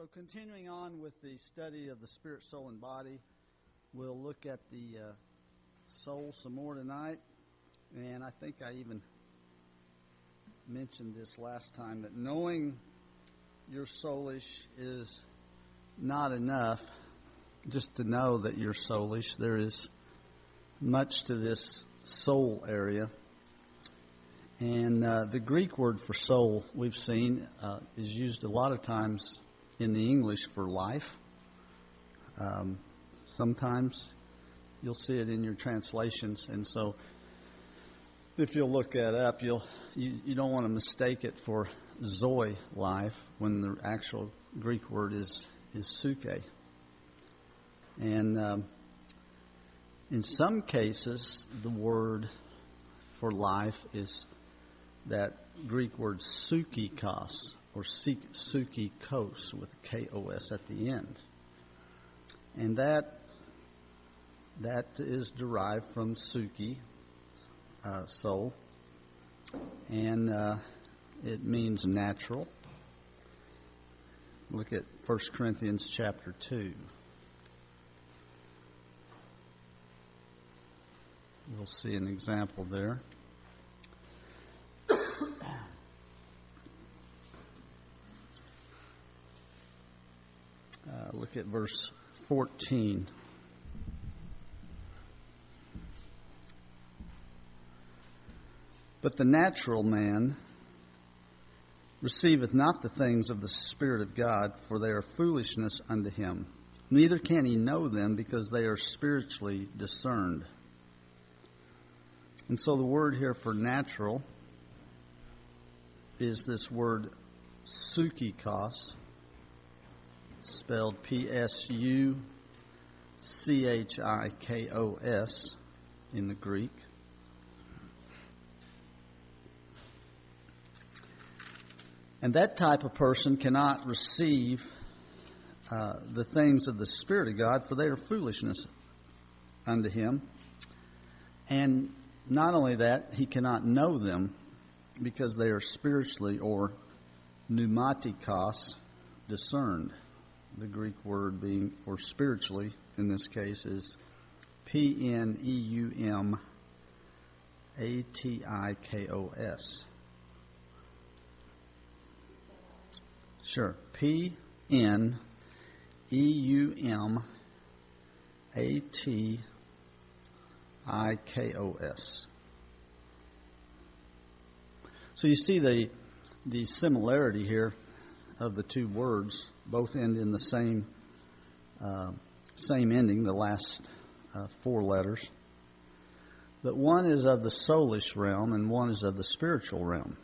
So, continuing on with the study of the spirit, soul, and body, we'll look at the uh, soul some more tonight. And I think I even mentioned this last time that knowing your soulish is not enough just to know that you're soulish. There is much to this soul area. And uh, the Greek word for soul we've seen uh, is used a lot of times in the English for life. Um, sometimes you'll see it in your translations, and so if you'll look that up, you'll you, you don't want to mistake it for zoe life when the actual Greek word is is suke. And um, in some cases, the word for life is that Greek word psuchikos or psuchikos with K O S at the end. And that that is derived from suki, uh, soul, and uh, it means natural. Look at 1 Corinthians chapter 2. We'll see an example there. Look at verse 14. But the natural man receiveth not the things of the Spirit of God, for they are foolishness unto him. Neither can he know them, because they are spiritually discerned. And so the word here for natural is this word psuchikos, spelled P S U C H I K O S in the Greek. And that type of person cannot receive uh, the things of the Spirit of God, for they are foolishness unto him. And not only that, he cannot know them because they are spiritually or pneumatikos discerned. The Greek word being for spiritually in this case is P N E U M A T I K O S. Sure. P N E U M A T I K O S. So you see the the similarity here of the two words. Both end in the same uh, same ending, the last uh, four letters. But one is of the soulish realm, and one is of the spiritual realm.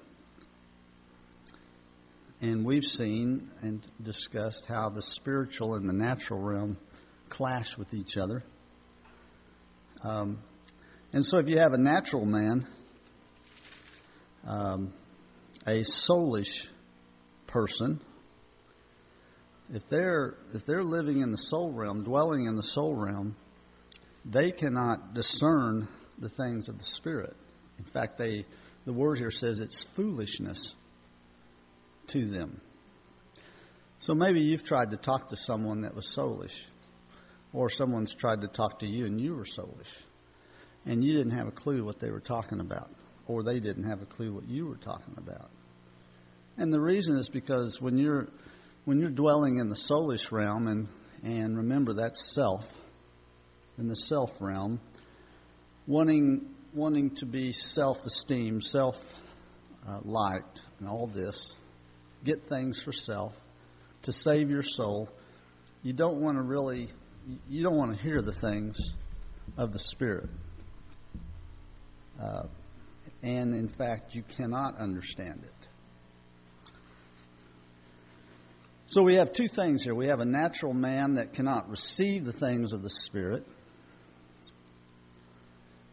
And we've seen and discussed how the spiritual and the natural realm clash with each other. Um, and so, if you have a natural man, um, a soulish person, if they're if they're living in the soul realm, dwelling in the soul realm, they cannot discern the things of the spirit. In fact, they the word here says it's foolishness to them. So maybe you've tried to talk to someone that was soulish, or someone's tried to talk to you and you were soulish, and you didn't have a clue what they were talking about, or they didn't have a clue what you were talking about. And the reason is because when you're when you're dwelling in the soulish realm, and and remember that's self, in the self realm, wanting wanting to be self-esteemed, self-liked, and all this, get things for self, to save your soul. You don't want to really, you don't want to hear the things of the Spirit. Uh, and in fact, you cannot understand it. So we have two things here. We have a natural man that cannot receive the things of the Spirit.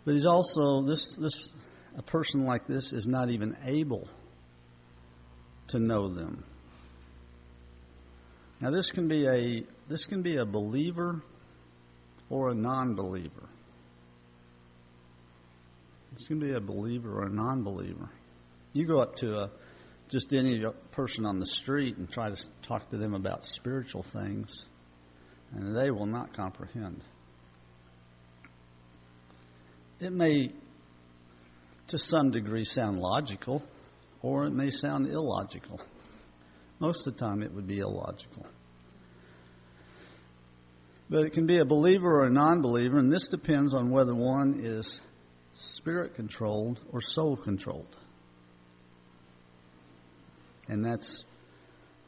But he's also this this a person like this is not even able to know them. Now this can be a this can be a believer or a non-believer. This can be a believer or a non-believer. You go up to a just any person on the street and try to talk to them about spiritual things, and they will not comprehend. It may, to some degree, sound logical, or it may sound illogical. Most of the time, it would be illogical. But it can be a believer or a non believer, and this depends on whether one is spirit controlled or soul controlled. And that's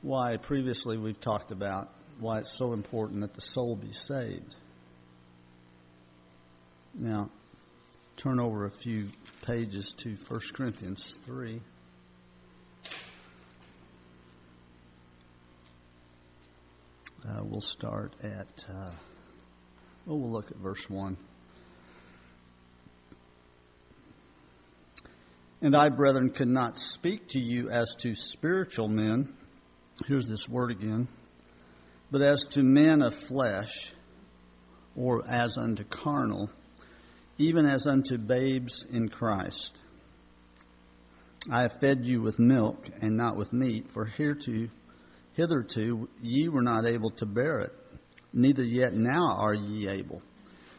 why previously we've talked about why it's so important that the soul be saved. Now, turn over a few pages to 1 Corinthians 3. Uh, we'll start at, uh, well, we'll look at verse 1. And I, brethren, could not speak to you as to spiritual men. Here's this word again. But as to men of flesh, or as unto carnal, even as unto babes in Christ. I have fed you with milk and not with meat, for hereto, hitherto ye were not able to bear it, neither yet now are ye able.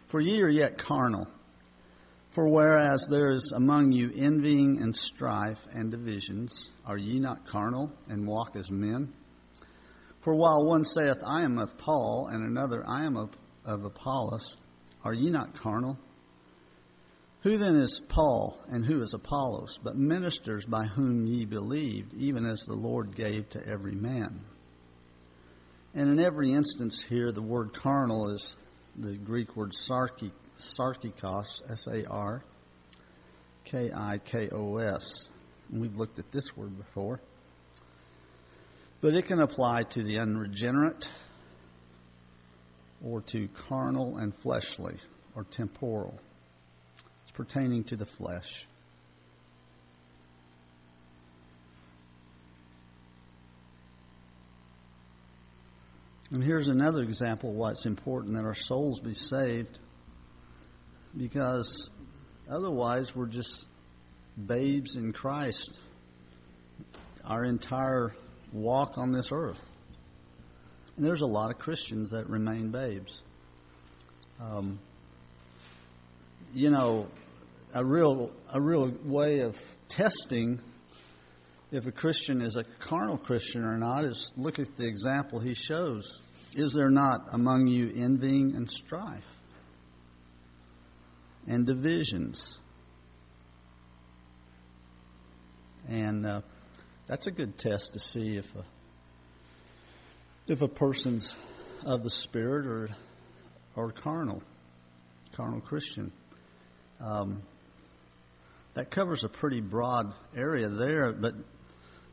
For ye are yet carnal. For whereas there is among you envying and strife and divisions, are ye not carnal and walk as men? For while one saith, I am of Paul, and another, I am of, of Apollos, are ye not carnal? Who then is Paul, and who is Apollos, but ministers by whom ye believed, even as the Lord gave to every man? And in every instance here, the word carnal is the Greek word sarki, sarkikos, S A R K I K O S. We've looked at this word before. But it can apply to the unregenerate or to carnal and fleshly or temporal. It's pertaining to the flesh. And here's another example why it's important that our souls be saved because otherwise we're just babes in Christ our entire walk on this earth. And there's a lot of Christians that remain babes. Um, you know, a real a real way of testing if a Christian is a carnal Christian or not is look at the example he shows. Is there not among you envying and strife? And divisions. And uh, that's a good test to see if a if a person's of the spirit or or carnal, carnal Christian. Um, that covers a pretty broad area there, but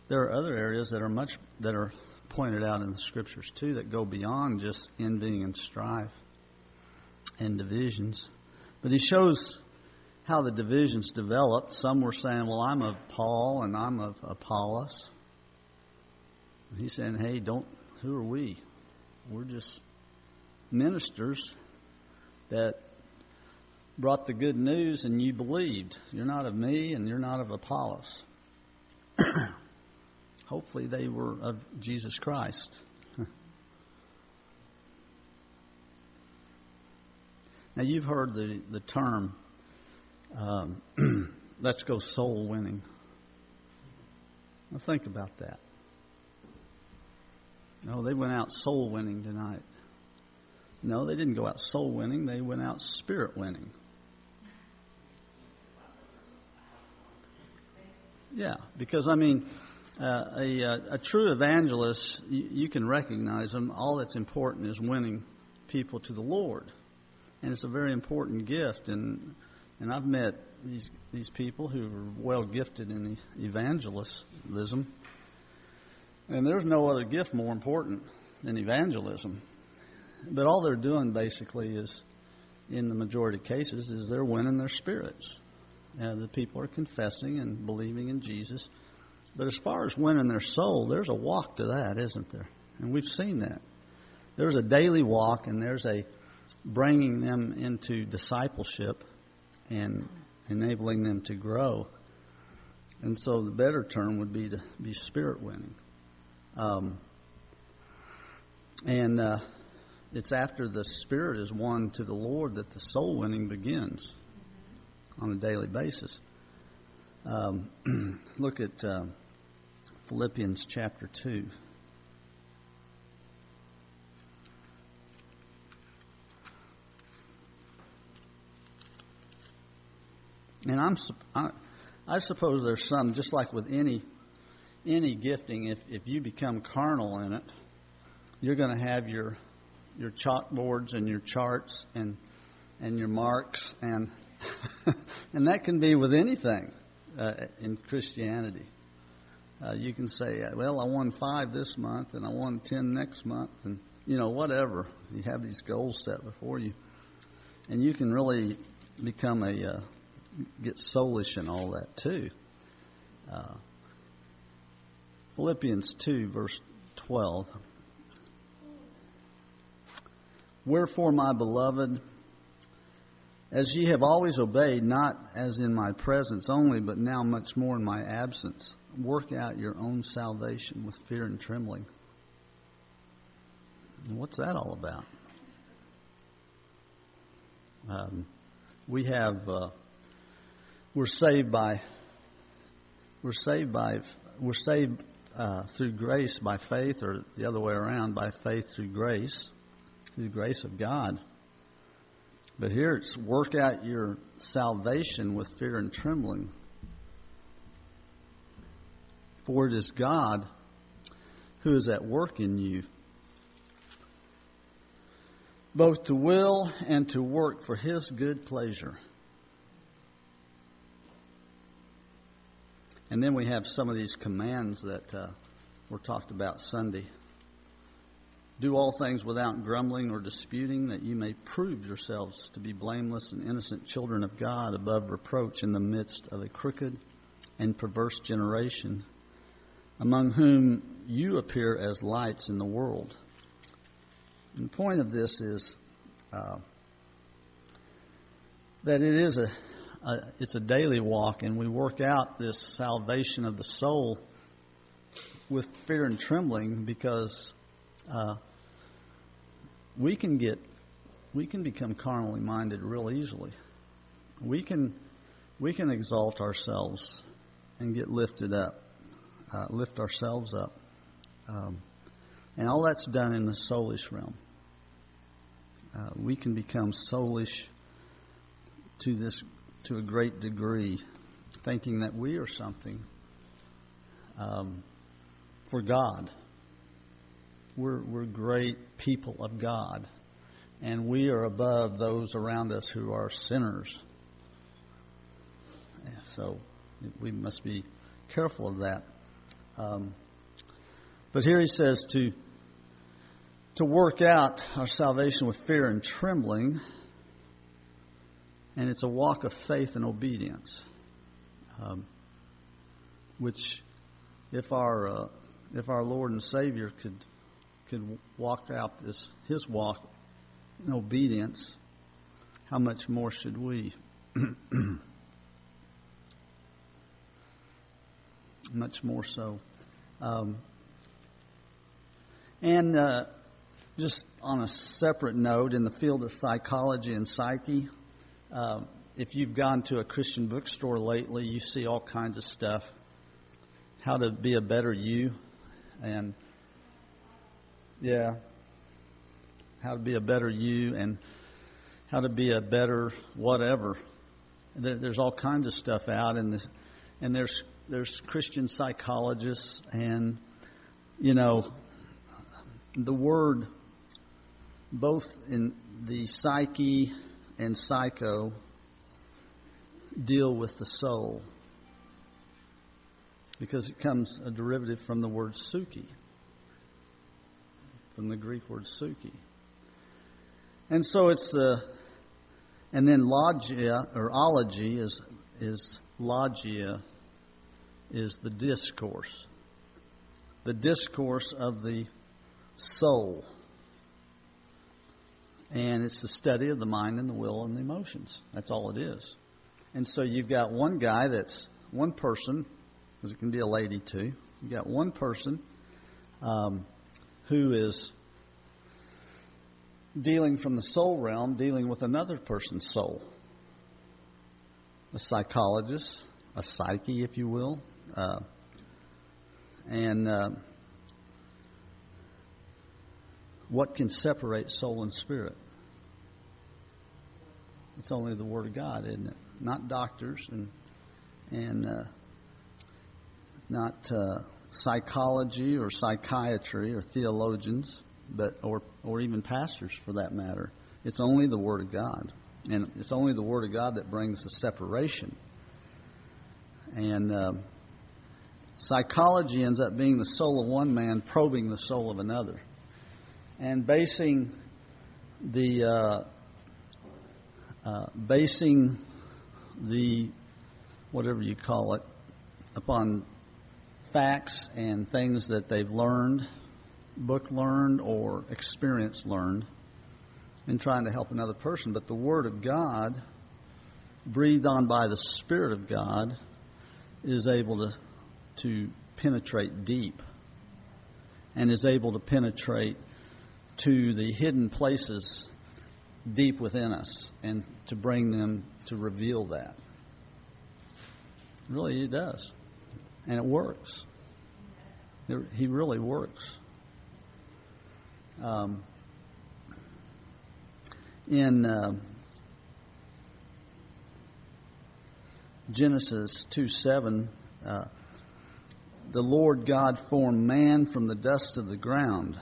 there are other areas that are much that are pointed out in the scriptures too that go beyond just envying and strife and divisions. But he shows how the divisions developed. Some were saying, Well, I'm of Paul and I'm of Apollos. And he's saying, Hey, don't, who are we? We're just ministers that brought the good news and you believed. You're not of me and you're not of Apollos. Hopefully, they were of Jesus Christ. Now, you've heard the, the term, um, let's go soul winning. Now, think about that. No, they went out soul winning tonight. No, they didn't go out soul winning, they went out spirit winning. Yeah, because I mean, uh, a, uh, a, true evangelist, you, you can recognize them. All that's important is winning people to the Lord and it's a very important gift. And and I've met these these people who are well gifted in evangelism, and there's no other gift more important than evangelism. But all they're doing basically is, in the majority of cases, is they're winning their spirits. And the people are confessing and believing in Jesus. But as far as winning their soul, there's a walk to that, isn't there? And we've seen that. There's a daily walk, and there's a bringing them into discipleship and enabling them to grow. And so the better term would be to be spirit winning. Um, and uh, it's after the spirit is won to the Lord that the soul winning begins on a daily basis. Um, look at uh, Philippians chapter 2. And I'm, I, I suppose there's some, just like with any any gifting, if if you become carnal in it, you're going to have your your chalkboards and your charts and and your marks and and that can be with anything uh, in Christianity. Uh, you can say, well, I won five this month and I won ten next month, and you know whatever. You have these goals set before you, and you can really become a uh, get soulish and all that too. Uh, Philippians 2, verse 12. Wherefore, my beloved, as ye have always obeyed, not as in my presence only, but now much more in my absence, work out your own salvation with fear and trembling. And what's that all about? Um, we have uh, we're saved by we're saved by we're saved uh, through grace by faith, or the other way around, by faith through grace, through the grace of God. But here it's work out your salvation with fear and trembling. For it is God who is at work in you, both to will and to work for his good pleasure. And then we have some of these commands that uh, were talked about Sunday. Do all things without grumbling or disputing, that you may prove yourselves to be blameless and innocent children of God above reproach in the midst of a crooked and perverse generation, among whom you appear as lights in the world. And the point of this is uh, that it is a uh, it's a daily walk, and we work out this salvation of the soul with fear and trembling because uh, we can get we can become carnally minded real easily. We can we can exalt ourselves and get lifted up, uh, lift ourselves up, um, and all that's done in the soulish realm. Uh, we can become soulish to this to a great degree, thinking that we are something um, for God. We're, we're great people of God, and we are above those around us who are sinners. So we must be careful of that. Um, but here he says to to work out our salvation with fear and trembling and it's a walk of faith and obedience, um, which, if our uh, if our Lord and Savior could could walk out this His walk in obedience, how much more should we? much more so. Um, and uh, just on a separate note, in the field of psychology and psyche, um, if you've gone to a Christian bookstore lately, you see all kinds of stuff. How to be a better you, and yeah, how to be a better you, and how to be a better whatever. There's all kinds of stuff out, and this, and there's there's Christian psychologists, and you know, the word both in the psyche and psycho deal with the soul because it comes a derivative from the word suki, from the Greek word suki. And so it's the, and then logia or ology is, is logia, is the discourse. The discourse of the soul and it's the study of the mind and the will and the emotions. That's all it is. And so you've got one guy that's one person because it can be a lady too. You've got one person um, who is dealing from the soul realm, dealing with another person's soul. A psychologist, a psyche, if you will, uh, and uh, what can separate soul and spirit? It's only the Word of God, isn't it? Not doctors and and uh, not uh, psychology or psychiatry or theologians, but or or even pastors for that matter. It's only the Word of God, and it's only the Word of God that brings the separation. And uh, psychology ends up being the soul of one man probing the soul of another, and basing the uh, uh, basing the whatever you call it upon facts and things that they've learned, book learned, or experience learned, in trying to help another person. But the Word of God, breathed on by the Spirit of God, is able to, to penetrate deep and is able to penetrate to the hidden places deep within us and to bring them to reveal that. Really, He does. And it works. He really works. Um, in uh, Genesis 2 7, uh, the Lord God formed man from the dust of the ground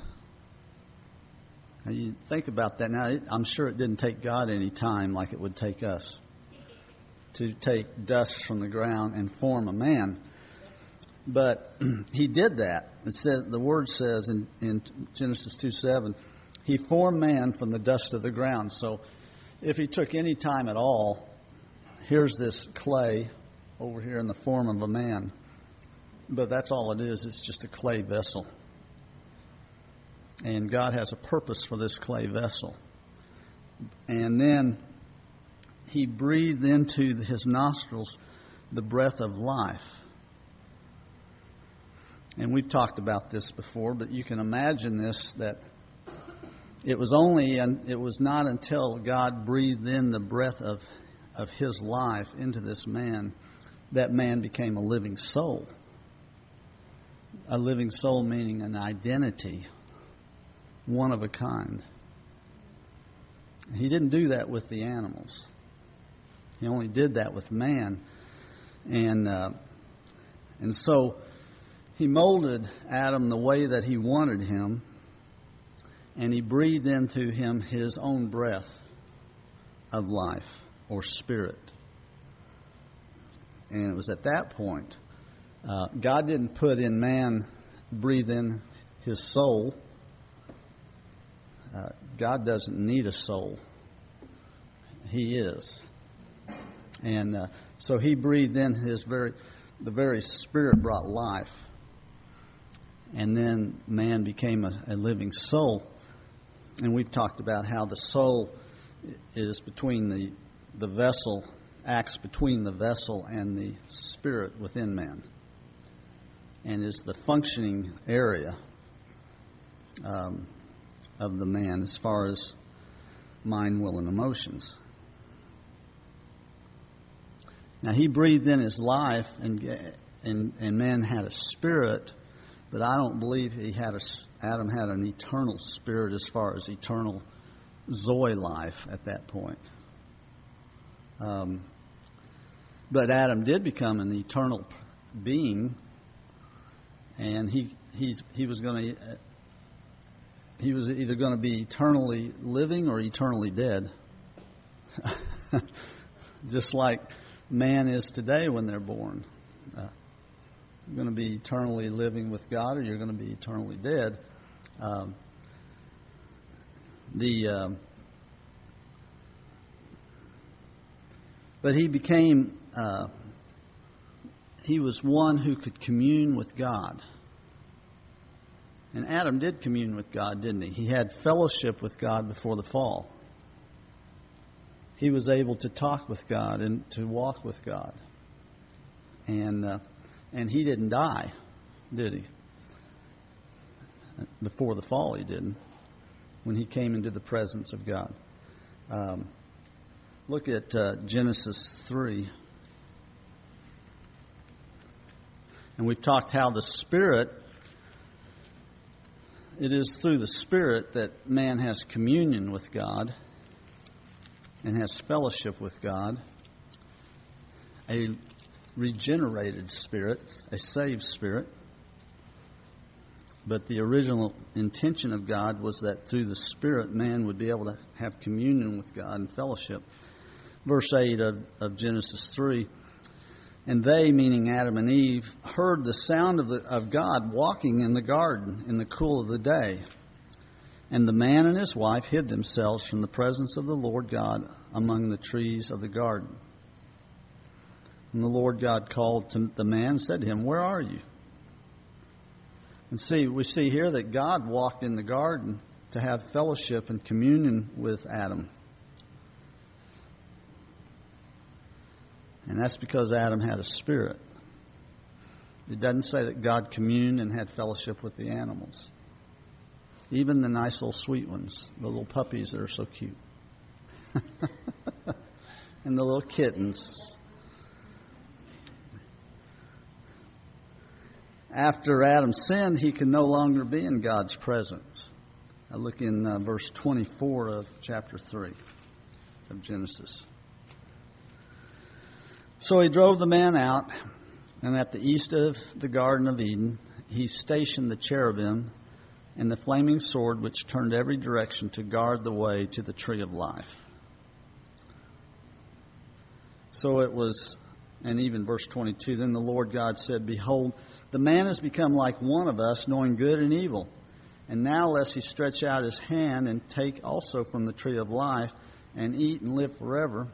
now you think about that. Now, I'm sure it didn't take God any time like it would take us to take dust from the ground and form a man. But he did that. It says the word says in, in Genesis 2 7, he formed man from the dust of the ground. So if he took any time at all, here's this clay over here in the form of a man. But that's all it is, it's just a clay vessel. And God has a purpose for this clay vessel. And then he breathed into his nostrils the breath of life. And we've talked about this before, but you can imagine this that it was only and it was not until God breathed in the breath of of his life into this man that man became a living soul. A living soul meaning an identity, one of a kind. He didn't do that with the animals. He only did that with man, and uh, and so he molded Adam the way that he wanted him, and he breathed into him his own breath of life or spirit. And it was at that point uh, God didn't put in man, breathe in his soul God doesn't need a soul. He is. And uh, so he breathed in his very, the very spirit brought life. And then man became a, a living soul. And we've talked about how the soul is between the, the vessel, acts between the vessel and the spirit within man, and is the functioning area. Um, of the man as far as mind, will, and emotions. Now, he breathed in his life, and, and, and man had a spirit, but I don't believe he had a, Adam had an eternal spirit as far as eternal Zoe life at that point. Um, but Adam did become an eternal being, and he he's, he was going to he was either going to be eternally living or eternally dead. Just like man is today when they're born. Uh, you're going to be eternally living with God or you're going to be eternally dead. Um, the um, but he became uh, he was one who could commune with God. And Adam did commune with God, didn't he? He had fellowship with God before the fall. He was able to talk with God and to walk with God. And uh, And he didn't die, did he? Before the fall, he didn't. When he came into the presence of God. Um, look at uh, Genesis 3. And we've talked how the Spirit, it is through the Spirit that man has communion with God and has fellowship with God. A regenerated spirit, a saved spirit. But the original intention of God was that through the Spirit, man would be able to have communion with God and fellowship. Verse 8 of, of Genesis 3 And they, meaning Adam and Eve, heard the sound of, the, of God walking in the garden in the cool of the day. And the man and his wife hid themselves from the presence of the Lord God among the trees of the garden. And the Lord God called to the man and said to him, Where are you? And see, we see here that God walked in the garden to have fellowship and communion with Adam. And that's because Adam had a spirit. It doesn't say that God communed and had fellowship with the animals. Even the nice little sweet ones, the little puppies that are so cute. and the little kittens. after Adam sinned, he could no longer be in God's presence. I look in uh, verse 24 of chapter 3 of Genesis. So he drove the man out, and at the east of the Garden of Eden, he stationed the cherubim and the flaming sword which turned every direction to guard the way to the tree of life. So it was, and even verse 22 then the Lord God said, Behold, the man has become like one of us, knowing good and evil. And now, lest he stretch out his hand and take also from the tree of life and eat and live forever.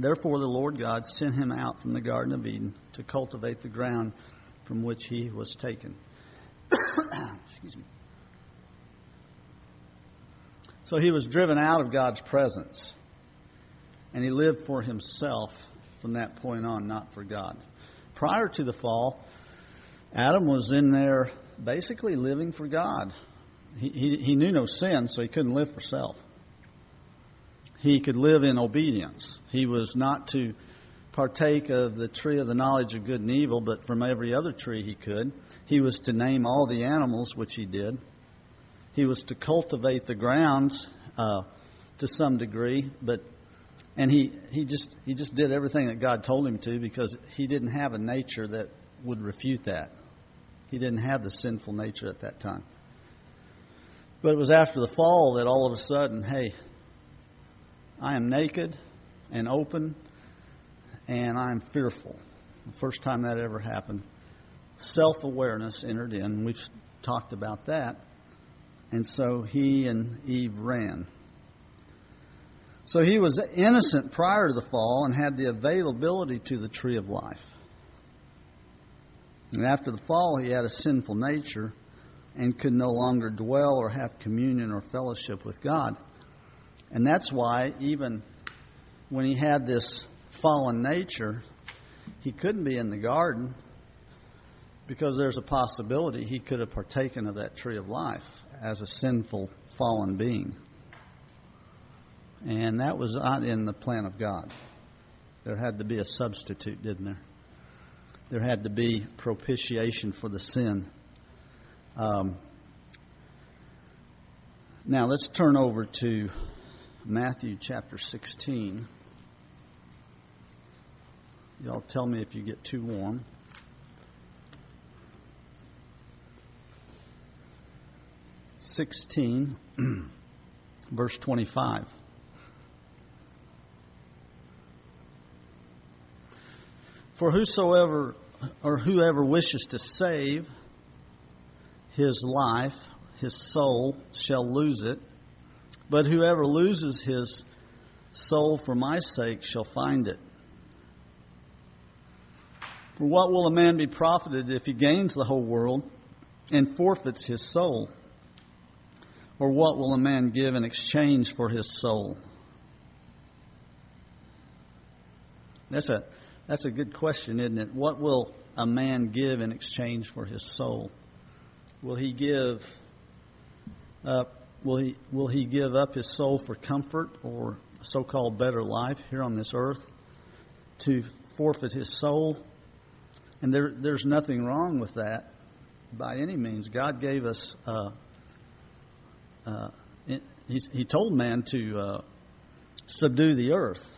Therefore, the Lord God sent him out from the Garden of Eden to cultivate the ground from which he was taken. Excuse me. So he was driven out of God's presence, and he lived for himself from that point on, not for God. Prior to the fall, Adam was in there basically living for God. He, he, he knew no sin, so he couldn't live for self. He could live in obedience. He was not to partake of the tree of the knowledge of good and evil, but from every other tree he could. He was to name all the animals, which he did. He was to cultivate the grounds uh, to some degree, but and he, he just he just did everything that God told him to because he didn't have a nature that would refute that. He didn't have the sinful nature at that time. But it was after the fall that all of a sudden, hey, I am naked and open and I'm fearful. The first time that ever happened, self awareness entered in. We've talked about that. And so he and Eve ran. So he was innocent prior to the fall and had the availability to the tree of life. And after the fall, he had a sinful nature and could no longer dwell or have communion or fellowship with God. And that's why, even when he had this fallen nature, he couldn't be in the garden because there's a possibility he could have partaken of that tree of life as a sinful, fallen being. And that was not in the plan of God. There had to be a substitute, didn't there? there had to be propitiation for the sin. Um, now let's turn over to Matthew chapter 16. Y'all tell me if you get too warm. Sixteen, verse twenty-five. For whosoever or whoever wishes to save his life, his soul, shall lose it. But whoever loses his soul for my sake shall find it. For what will a man be profited if he gains the whole world and forfeits his soul? Or what will a man give in exchange for his soul? That's a that's a good question, isn't it? What will a man give in exchange for his soul? Will he give up? Will he will he give up his soul for comfort or so-called better life here on this earth to forfeit his soul? And there, there's nothing wrong with that by any means. God gave us. Uh, uh, he, he told man to uh, subdue the earth,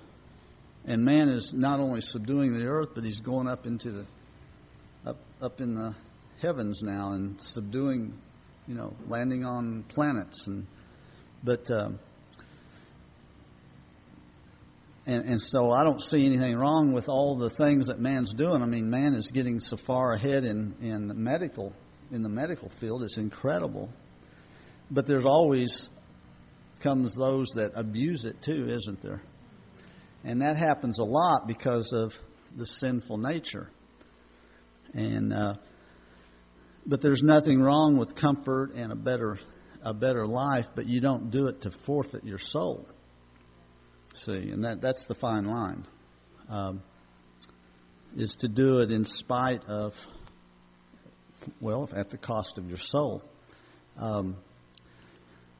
and man is not only subduing the earth, but he's going up into the up up in the heavens now and subduing, you know, landing on planets and but. Um, and, and so I don't see anything wrong with all the things that man's doing. I mean, man is getting so far ahead in, in medical in the medical field. It's incredible. But there's always comes those that abuse it too, isn't there? And that happens a lot because of the sinful nature. And uh, but there's nothing wrong with comfort and a better a better life, but you don't do it to forfeit your soul. See, and that that's the fine line. Um, is to do it in spite of, well, at the cost of your soul. Um,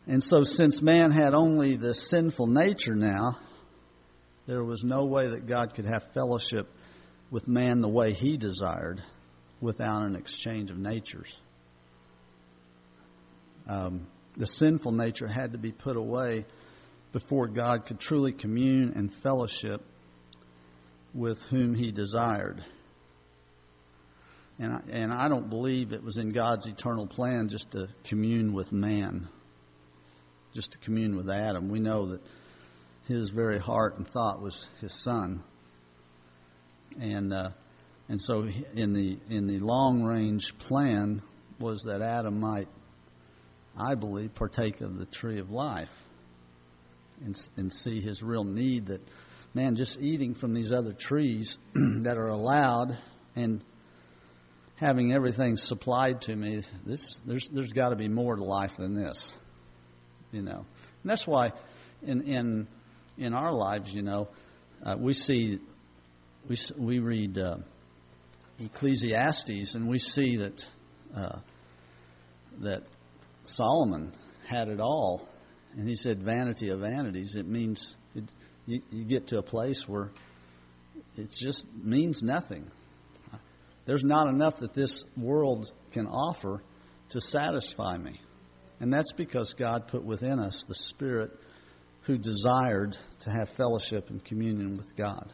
and so, since man had only the sinful nature now, there was no way that God could have fellowship with man the way he desired without an exchange of natures. Um, the sinful nature had to be put away before God could truly commune and fellowship with whom he desired. And I, and I don't believe it was in God's eternal plan just to commune with man just to commune with Adam. We know that his very heart and thought was his son, and uh, and so in the in the long range plan was that Adam might, I believe, partake of the tree of life, and and see his real need that man just eating from these other trees that are allowed and having everything supplied to me this there's there's got to be more to life than this you know. And that's why in in in our lives, you know, uh, we see we we read uh, Ecclesiastes and we see that uh, that Solomon had it all, and he said, "Vanity of vanities." It means it, you, you get to a place where it just means nothing. There's not enough that this world can offer to satisfy me. And that's because God put within us the Spirit who desired to have fellowship and communion with God.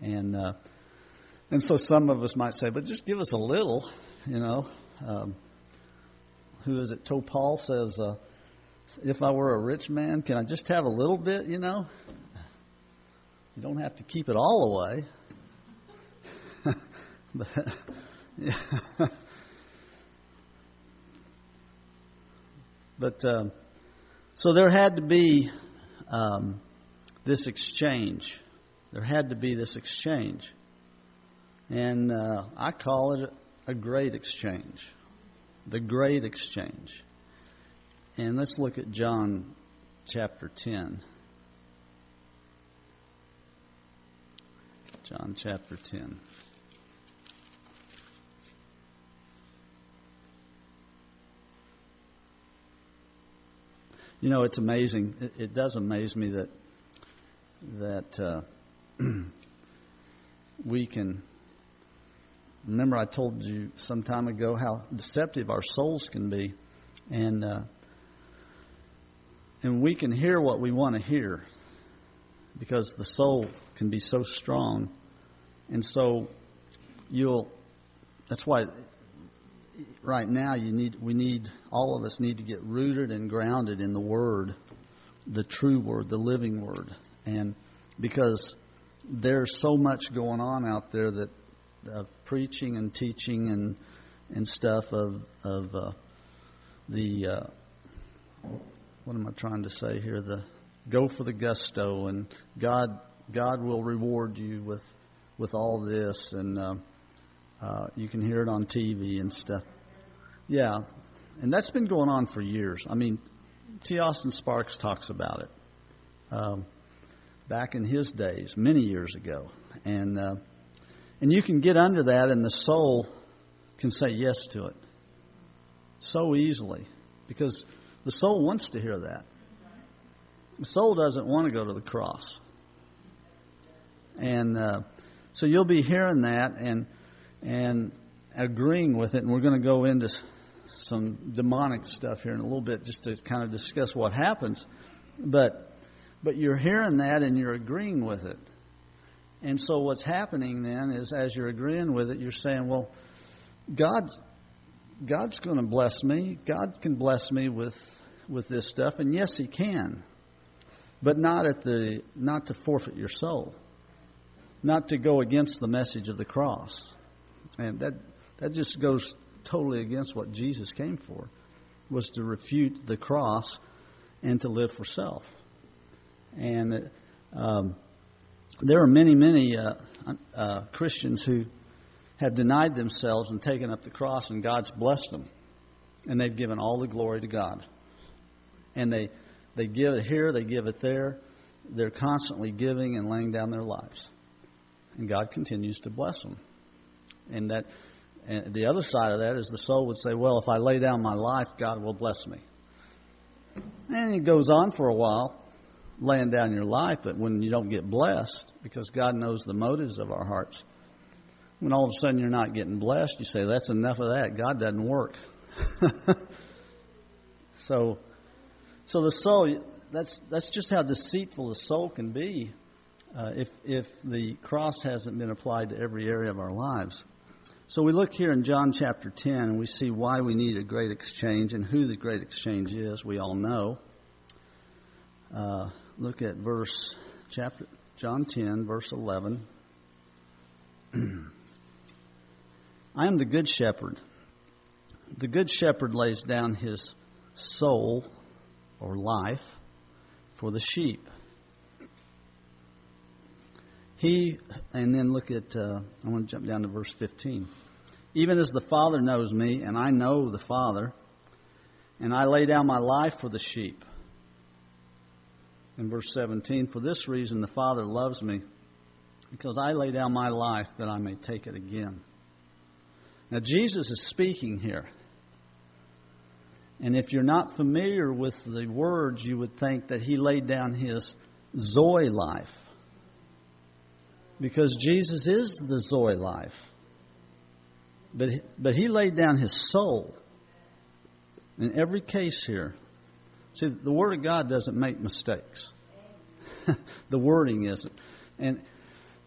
And uh, and so some of us might say, but just give us a little, you know. Um, who is it? Topol says, uh, if I were a rich man, can I just have a little bit, you know? You don't have to keep it all away. but, yeah. But um, so there had to be um, this exchange. There had to be this exchange. And uh, I call it a great exchange. The great exchange. And let's look at John chapter 10. John chapter 10. You know, it's amazing. It, does amaze me that that uh, we can. Remember, I told you some time ago how deceptive our souls can be, and uh, and we can hear what we want to hear because the soul can be so strong, and so you'll. That's why right now you need we need all of us need to get rooted and grounded in the word the true word the living word and because there's so much going on out there that of preaching and teaching and and stuff of of uh, the uh, what am I trying to say here the go for the gusto and God God will reward you with with all this and uh, uh, you can hear it on TV and stuff. Yeah, and that's been going on for years. I mean, T. Austin Sparks talks about it um, back in his days, many years ago, and uh, And you can get under that, and the soul can say yes to it so easily because the soul wants to hear that. The soul doesn't want to go to the cross. And uh, so you'll be hearing that and and agreeing with it. And we're going to go into some demonic stuff here in a little bit just to kind of discuss what happens. But but you're hearing that and you're agreeing with it. And so what's happening then is as you're agreeing with it, you're saying, well, God's God's going to bless me. God can bless me with with this stuff, and yes, He can, but not at the not to forfeit your soul, not to go against the message of the cross, and that that just goes totally against what Jesus came for, was to refute the cross and to live for self, and um, there are many many uh, uh, Christians who have denied themselves and taken up the cross, and God's blessed them. And they've given all the glory to God. And they, they give it here, they give it there. They're constantly giving and laying down their lives. And God continues to bless them. And that and the other side of that is the soul would say, Well, if I lay down my life, God will bless me. And it goes on for a while, laying down your life, but when you don't get blessed, because God knows the motives of our hearts, when all of a sudden you're not getting blessed, you say, that's enough of that. God doesn't work. so, so the soul, that's, that's just how deceitful the soul can be uh, if, if the cross hasn't been applied to every area of our lives. So we look here in John chapter 10 and we see why we need a great exchange and who the great exchange is. We all know. Uh, look at verse chapter John 10 verse 11. I am the good shepherd. The good shepherd lays down his soul or life for the sheep. He, and then look at, uh, I want to jump down to verse 15. Even as the Father knows me, and I know the Father, and I lay down my life for the sheep. In verse 17, for this reason the Father loves me, because I lay down my life that I may take it again. Now, Jesus is speaking here. And if you're not familiar with the words, you would think that he laid down his Zoe life. Because Jesus is the Zoe life. But, but he laid down his soul. In every case here, see, the Word of God doesn't make mistakes. the wording isn't. And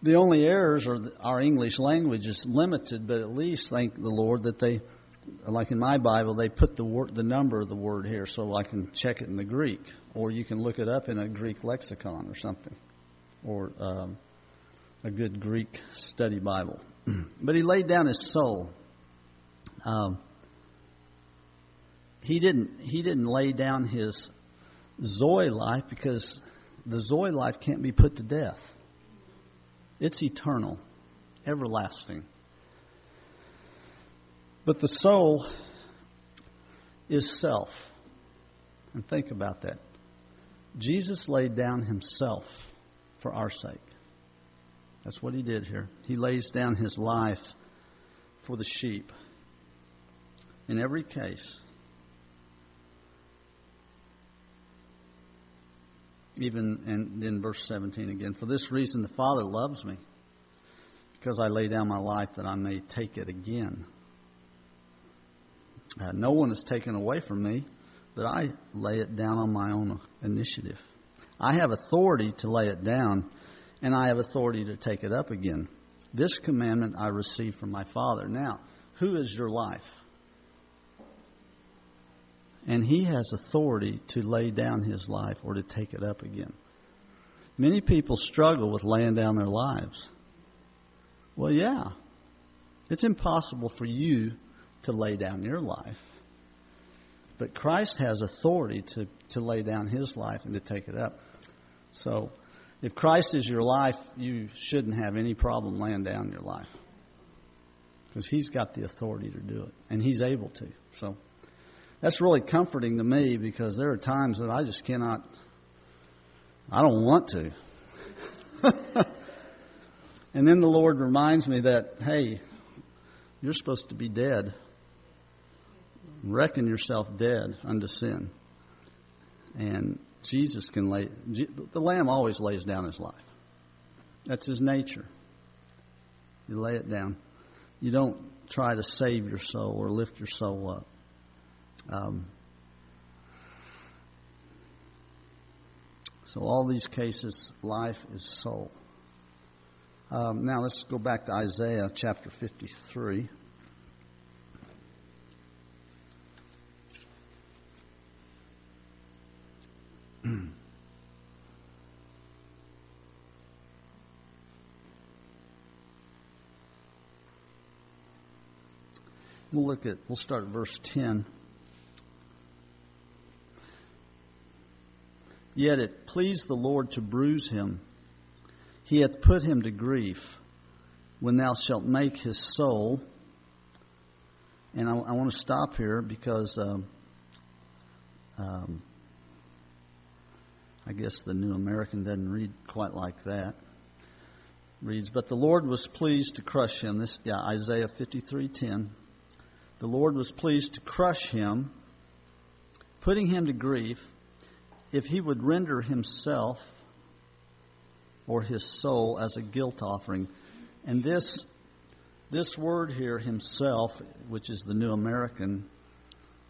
the only errors are our English language is limited, but at least thank the Lord that they, like in my Bible, they put the word, the number of the word here, so I can check it in the Greek, or you can look it up in a Greek lexicon or something, or um, a good Greek study Bible. but he laid down his soul. Um, he didn't. He didn't lay down his Zoe life because the Zoe life can't be put to death. It's eternal, everlasting. But the soul is self. And think about that. Jesus laid down himself for our sake. That's what he did here. He lays down his life for the sheep. In every case, even and then verse 17 again. For this reason, the Father loves me, because I lay down my life that I may take it again. Uh, no one is taken away from me, but I lay it down on my own initiative. I have authority to lay it down, and I have authority to take it up again. This commandment I received from my Father. Now, who is your life? And he has authority to lay down his life or to take it up again. Many people struggle with laying down their lives. Well, yeah, it's impossible for you to lay down your life. But Christ has authority to, to lay down his life and to take it up. So, if Christ is your life, you shouldn't have any problem laying down your life. Because he's got the authority to do it, and he's able to. So, that's really comforting to me because there are times that I just cannot, I don't want to. And then the Lord reminds me that, hey, you're supposed to be dead. Reckon yourself dead unto sin. And Jesus can lay, the Lamb always lays down his life. That's his nature. You lay it down. You don't try to save your soul or lift your soul up. Um, so, all these cases, life is soul. Um, now, let's go back to Isaiah chapter 53. we'll look at, we'll start at verse 10. Yet it pleased the Lord to bruise him. He hath put him to grief when thou shalt make his soul. And I, I want to stop here because um, um, I guess the New American doesn't read quite like that. Reads, but the Lord was pleased to crush him. This, yeah, Isaiah fifty-three ten. The Lord was pleased to crush him, putting him to grief, if he would render himself or his soul as a guilt offering. And this this word here, himself, which is the New American,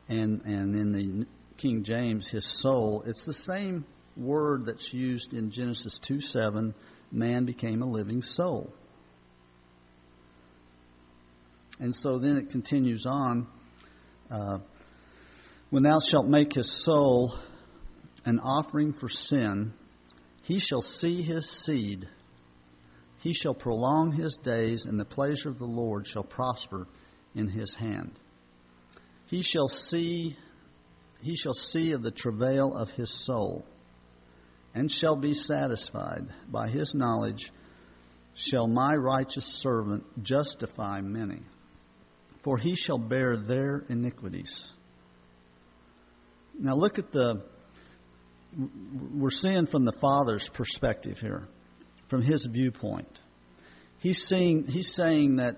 and and in the King James, his soul, it's the same word that's used in Genesis 2 7, man became a living soul. And so then it continues on. Uh, when thou shalt make his soul an offering for sin, he shall see his seed. He shall prolong his days, and the pleasure of the Lord shall prosper in his hand. He shall see he shall see of the travail of his soul and shall be satisfied. By his knowledge shall my righteous servant justify many, for he shall bear their iniquities. Now look at the, we're seeing from the Father's perspective here, from his viewpoint. He's saying, he's saying that,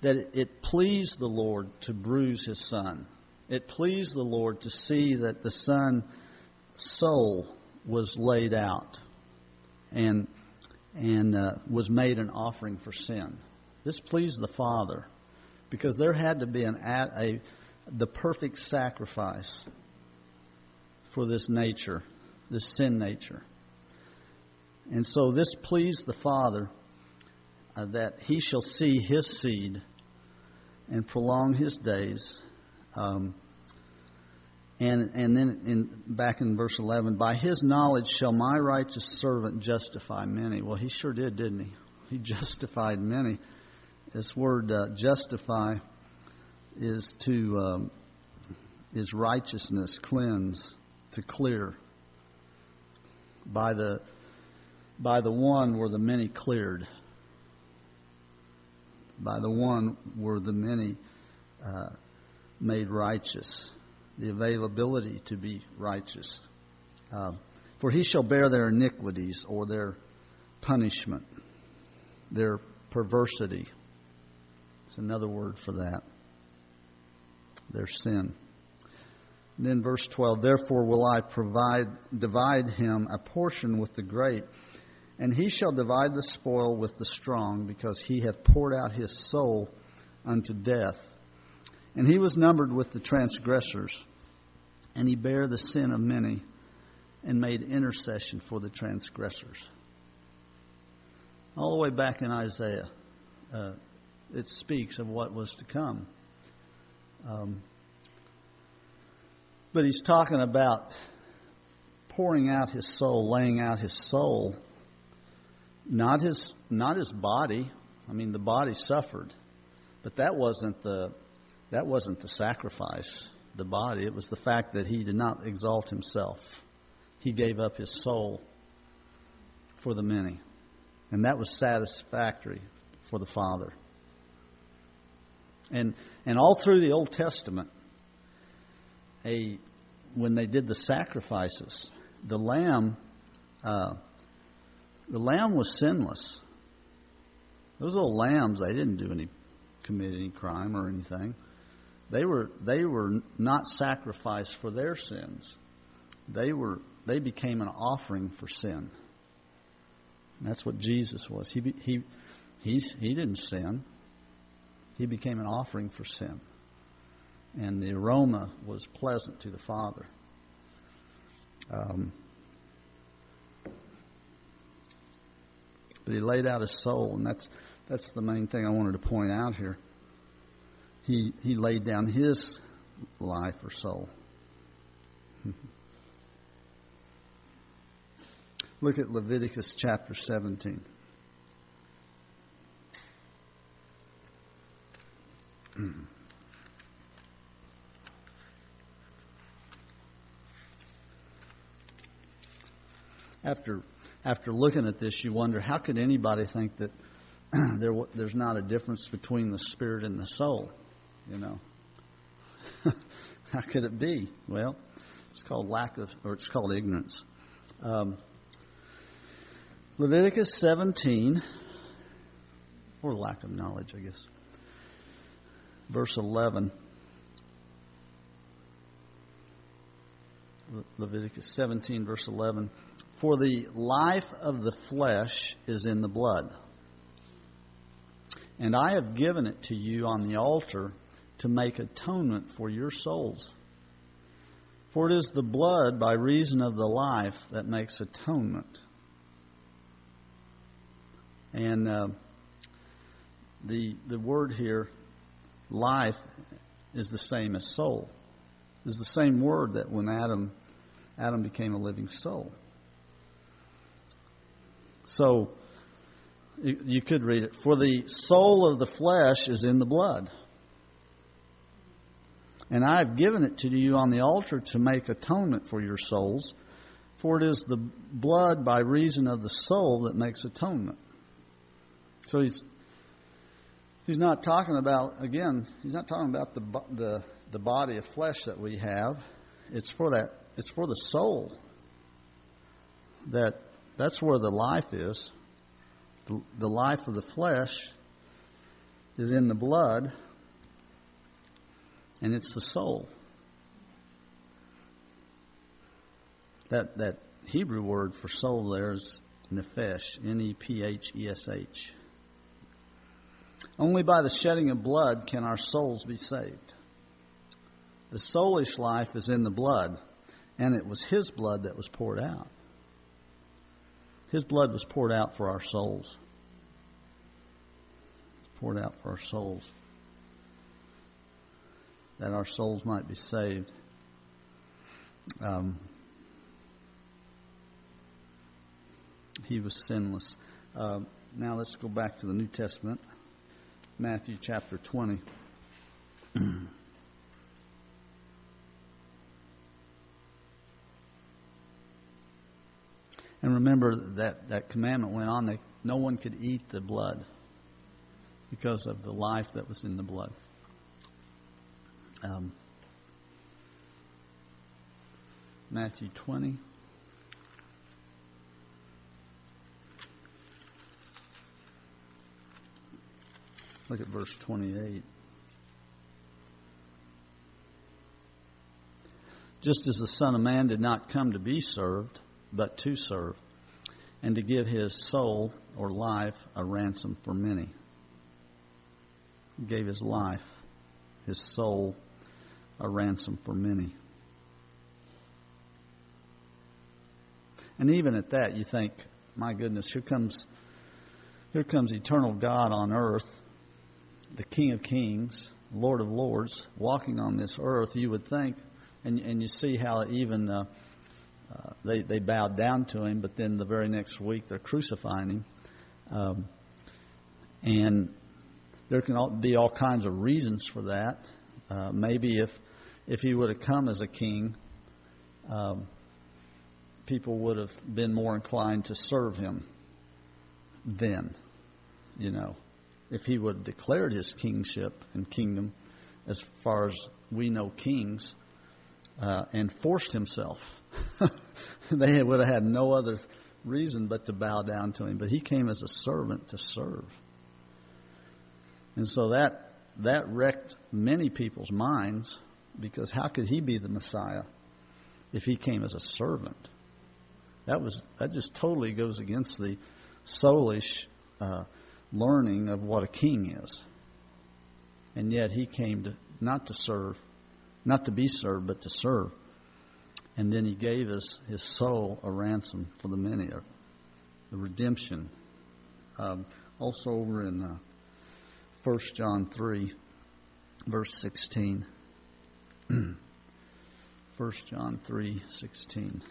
that it pleased the Lord to bruise his son. It pleased the Lord to see that the son's soul was laid out and and uh, was made an offering for sin. This pleased the Father because there had to be an a the perfect sacrifice for this nature, this sin nature. And so this pleased the Father uh, that he shall see his seed and prolong his days. Um, and, and then in, back in verse 11, by his knowledge shall my righteous servant justify many. Well, he sure did, didn't he? He justified many. This word uh, justify is to um, is righteousness, cleanse, to clear. By the by the one were the many cleared. By the one were the many uh, made righteous the availability to be righteous. Uh, for he shall bear their iniquities or their punishment, their perversity. It's another word for that. Their sin. Then verse 12, therefore will I provide, divide him a portion with the great, and he shall divide the spoil with the strong, because he hath poured out his soul unto death and he was numbered with the transgressors, and he bare the sin of many and made intercession for the transgressors. All the way back in Isaiah, uh, it speaks of what was to come. Um, but he's talking about pouring out his soul, laying out his soul, not his not his body. I mean, the body suffered, but that wasn't the that wasn't the sacrifice, the body. It was the fact that he did not exalt himself. He gave up his soul for the many. And that was satisfactory for the Father. And, and all through the Old Testament, a, when they did the sacrifices, the lamb, uh, the lamb was sinless. Those little lambs, they didn't do any commit any crime or anything. They were they were not sacrificed for their sins. They were they became an offering for sin. And that's what Jesus was. He he he's, he didn't sin. He became an offering for sin. And the aroma was pleasant to the Father. Um, but he laid out his soul, and that's that's the main thing I wanted to point out here. He he laid down his life or soul. Look at Leviticus chapter 17. after after looking at this, you wonder how could anybody think that there there's not a difference between the spirit and the soul? You know, how could it be? Well, it's called lack of, or it's called ignorance. Um, Leviticus 17, or lack of knowledge, I guess. Verse 11. Leviticus 17, verse 11. For the life of the flesh is in the blood. And I have given it to you on the altar to make atonement for your souls. For it is the blood by reason of the life that makes atonement. And uh, the the word here, life, is the same as soul. Is the same word that when Adam Adam became a living soul. So you, could read it. For the soul of the flesh is in the blood. And I have given it to you on the altar to make atonement for your souls, for it is the blood by reason of the soul that makes atonement. So he's he's not talking about again. He's not talking about the the the body of flesh that we have. It's for that. It's for the soul. That that's where the life is. The, life of the flesh is in the blood, and it's the soul. That that Hebrew word for soul there is nephesh, N E P H E S H. Only by the shedding of blood can our souls be saved. The soulish life is in the blood, and it was His blood that was poured out. His blood was poured out for our souls. Poured out for our souls. That our souls might be saved. Um, he was sinless. Uh, now let's go back to the New Testament. Matthew chapter 20. and remember that that commandment went on that no one could eat the blood because of the life that was in the blood. Um, Matthew 20. Look at verse 28. Just as the Son of Man did not come to be served, but to serve, and to give his soul or life a ransom for many. He gave his life, his soul, a ransom for many. And even at that, you think, my goodness, here comes, here comes eternal God on earth the King of Kings, Lord of Lords, walking on this earth, you would think, and, and you see how even uh, uh, they, they bowed down to him, but then the very next week they're crucifying him. Um, and there can all, be all kinds of reasons for that. Uh, maybe if if he would have come as a king, um, people would have been more inclined to serve him then, you know if he would have declared his kingship and kingdom, as far as we know kings, uh, and forced himself, they would have had no other reason but to bow down to him. But he came as a servant to serve. And so that that wrecked many people's minds because how could he be the Messiah if he came as a servant? That was that just totally goes against the soulish uh, learning of what a king is. And yet he came to not to serve, not to be served, but to serve. And then he gave us his soul a ransom for the many, or the redemption. Um, also over in uh, 1 John 3, verse 16. 1 John 3, 16.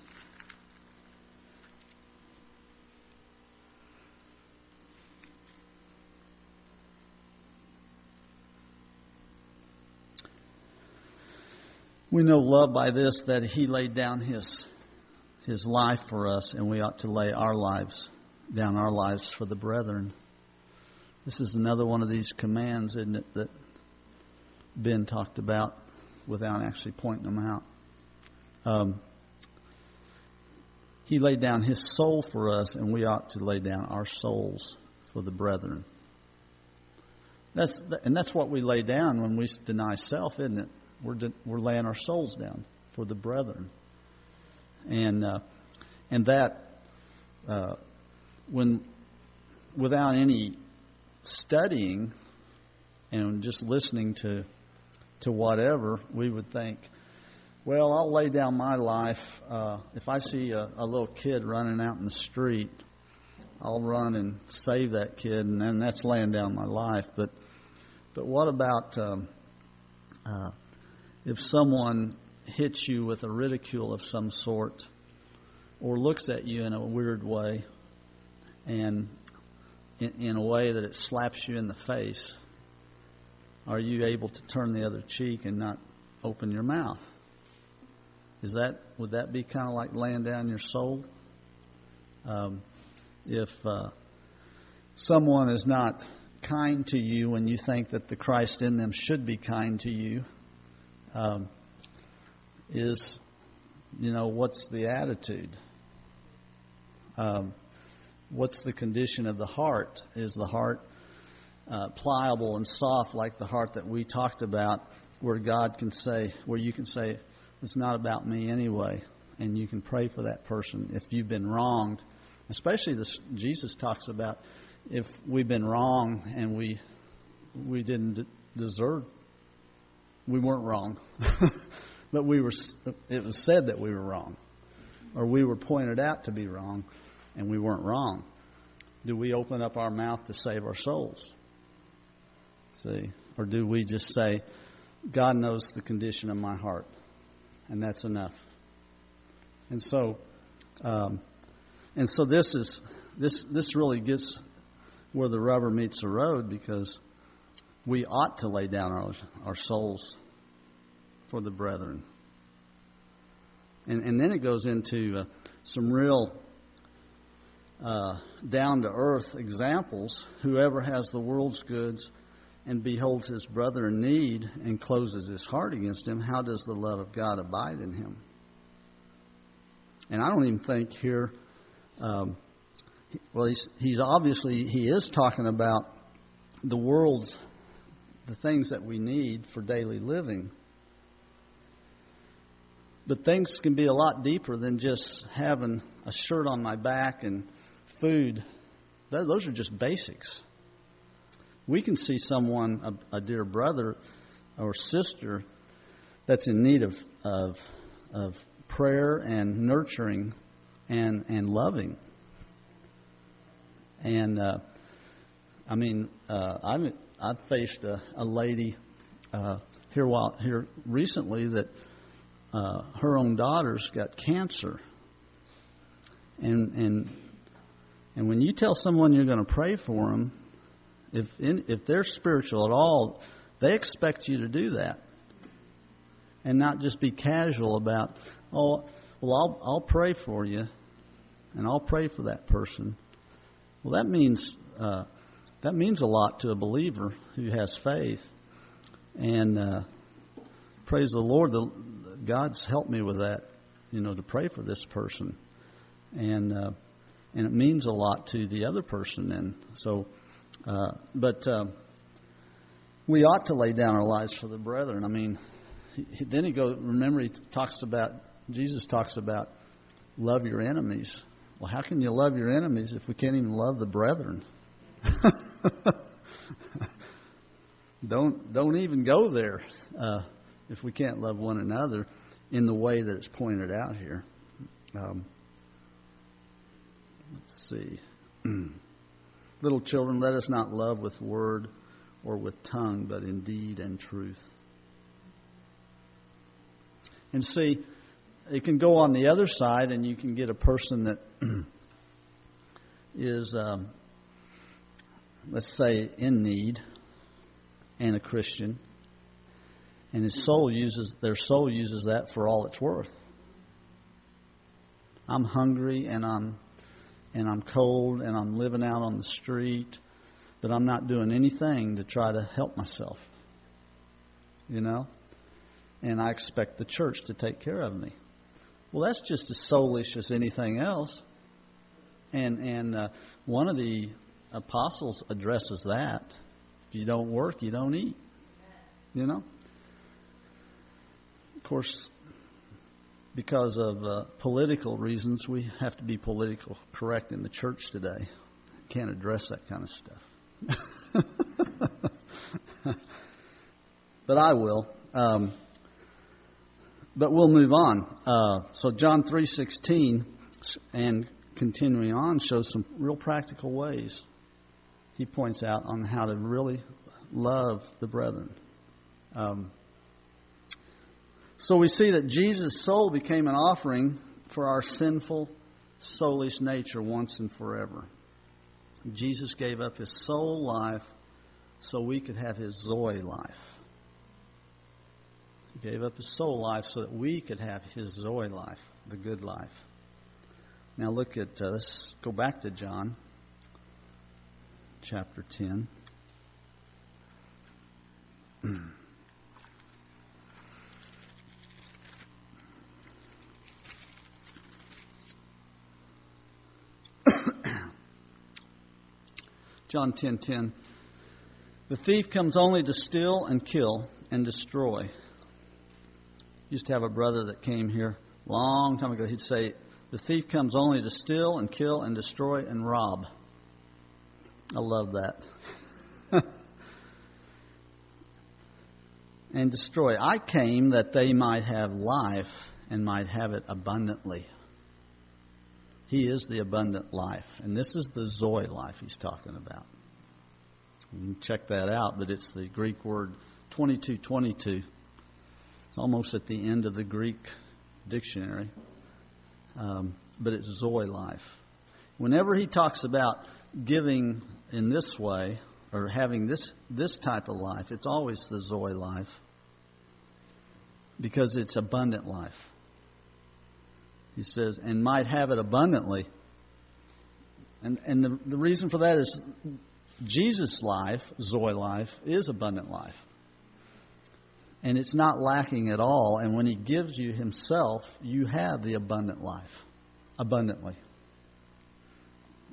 We know love by this that he laid down his his life for us and we ought to lay our lives down our lives for the brethren. This is another one of these commands, isn't it, that Ben talked about without actually pointing them out. Um, he laid down his soul for us, and we ought to lay down our souls for the brethren. That's and that's what we lay down when we deny self, isn't it? We're, we're laying our souls down for the brethren. And, uh, and that, uh, when, without any studying and just listening to, to whatever, we would think, well, I'll lay down my life. Uh, if I see a, a little kid running out in the street, I'll run and save that kid, and then that's laying down my life. But, but what about um, uh, if someone hits you with a ridicule of some sort or looks at you in a weird way and in, in, a way that it slaps you in the face, are you able to turn the other cheek and not open your mouth? Is that would that be kind of like laying down your soul? Um, if uh, someone is not kind to you when you think that the Christ in them should be kind to you, um, is, you know, what's the attitude? Um, what's the condition of the heart? Is the heart uh, pliable and soft like the heart that we talked about, where God can say, where you can say, it's not about me anyway, and you can pray for that person if you've been wronged. Especially this, Jesus talks about if we've been wrong and we we didn't deserve we weren't wrong, but we were. It was said that we were wrong, or we were pointed out to be wrong, and we weren't wrong. Do we open up our mouth to save our souls? See, or do we just say, "God knows the condition of my heart, and that's enough." And so, um, and so this is this this really gets where the rubber meets the road because we ought to lay down our, our souls for the brethren. And, and then it goes into uh, some real uh, down to earth examples. Whoever has the world's goods and beholds his brother in need and closes his heart against him, how does the love of God abide in him? And I don't even think here, um, well, he's, he's obviously, he is talking about the world's the things that we need for daily living. But things can be a lot deeper than just having a shirt on my back and food. Those are just basics. We can see someone, a, a dear brother or sister, that's in need of, of, of prayer and nurturing and, and loving. And, uh, I mean, uh, I'm, I've faced a, a lady uh, here while here recently that uh, her own daughter's got cancer, and and and when you tell someone you're going to pray for them, if in, if they're spiritual at all, they expect you to do that, and not just be casual about oh well I'll I'll pray for you, and I'll pray for that person. Well, that means uh, that means a lot to a believer who has faith. And uh, praise the Lord, the, God's helped me with that, you know, to pray for this person, and uh, and it means a lot to the other person. And so, uh, but uh, we ought to lay down our lives for the brethren. I mean, he, then he goes. Remember, he talks about Jesus talks about love your enemies. Well, how can you love your enemies if we can't even love the brethren? don't don't even go there uh, if we can't love one another in the way that it's pointed out here. Um, let's see. Little children, let us not love with word or with tongue, but in deed and truth. And see, it can go on the other side, and you can get a person that is, um, let's say, in need and a Christian, and his soul uses their soul uses that for all it's worth. I'm hungry and I'm and I'm cold and I'm living out on the street, but I'm not doing anything to try to help myself. You know? And I expect the church to take care of me. Well, that's just as soulish as anything else. And and uh, one of the apostles addresses that. If you don't work, you don't eat. You know? Of course, because of uh, political reasons, we have to be political correct in the church today. Can't address that kind of stuff. but I will. Um, but we'll move on. Uh, so John three sixteen and continuing on shows some real practical ways. He points out on how to really love the brethren. Um, so we see that Jesus' soul became an offering for our sinful, soulish nature once and forever. Jesus gave up his soul life so we could have his Zoe life. He gave up his soul life so that we could have his Zoe life, the good life. Now look at, uh, let's go back to John chapter 10. John 10:10 10, 10, The thief comes only to steal and kill and destroy. Used to have a brother that came here long time ago. He'd say, "The thief comes only to steal and kill and destroy and rob." I love that. and destroy. I came that they might have life and might have it abundantly. He is the abundant life. And this is the Zoe life he's talking about. You can check that out, but it's the Greek word 2222. It's almost at the end of the Greek dictionary. Um, but it's Zoe life. Whenever he talks about giving in this way or having this, this type of life, it's always the Zoe life because it's abundant life. He says, and might have it abundantly. And, and the, the reason for that is Jesus' life, Zoe life, is abundant life. And it's not lacking at all. And when He gives you Himself, you have the abundant life, abundantly.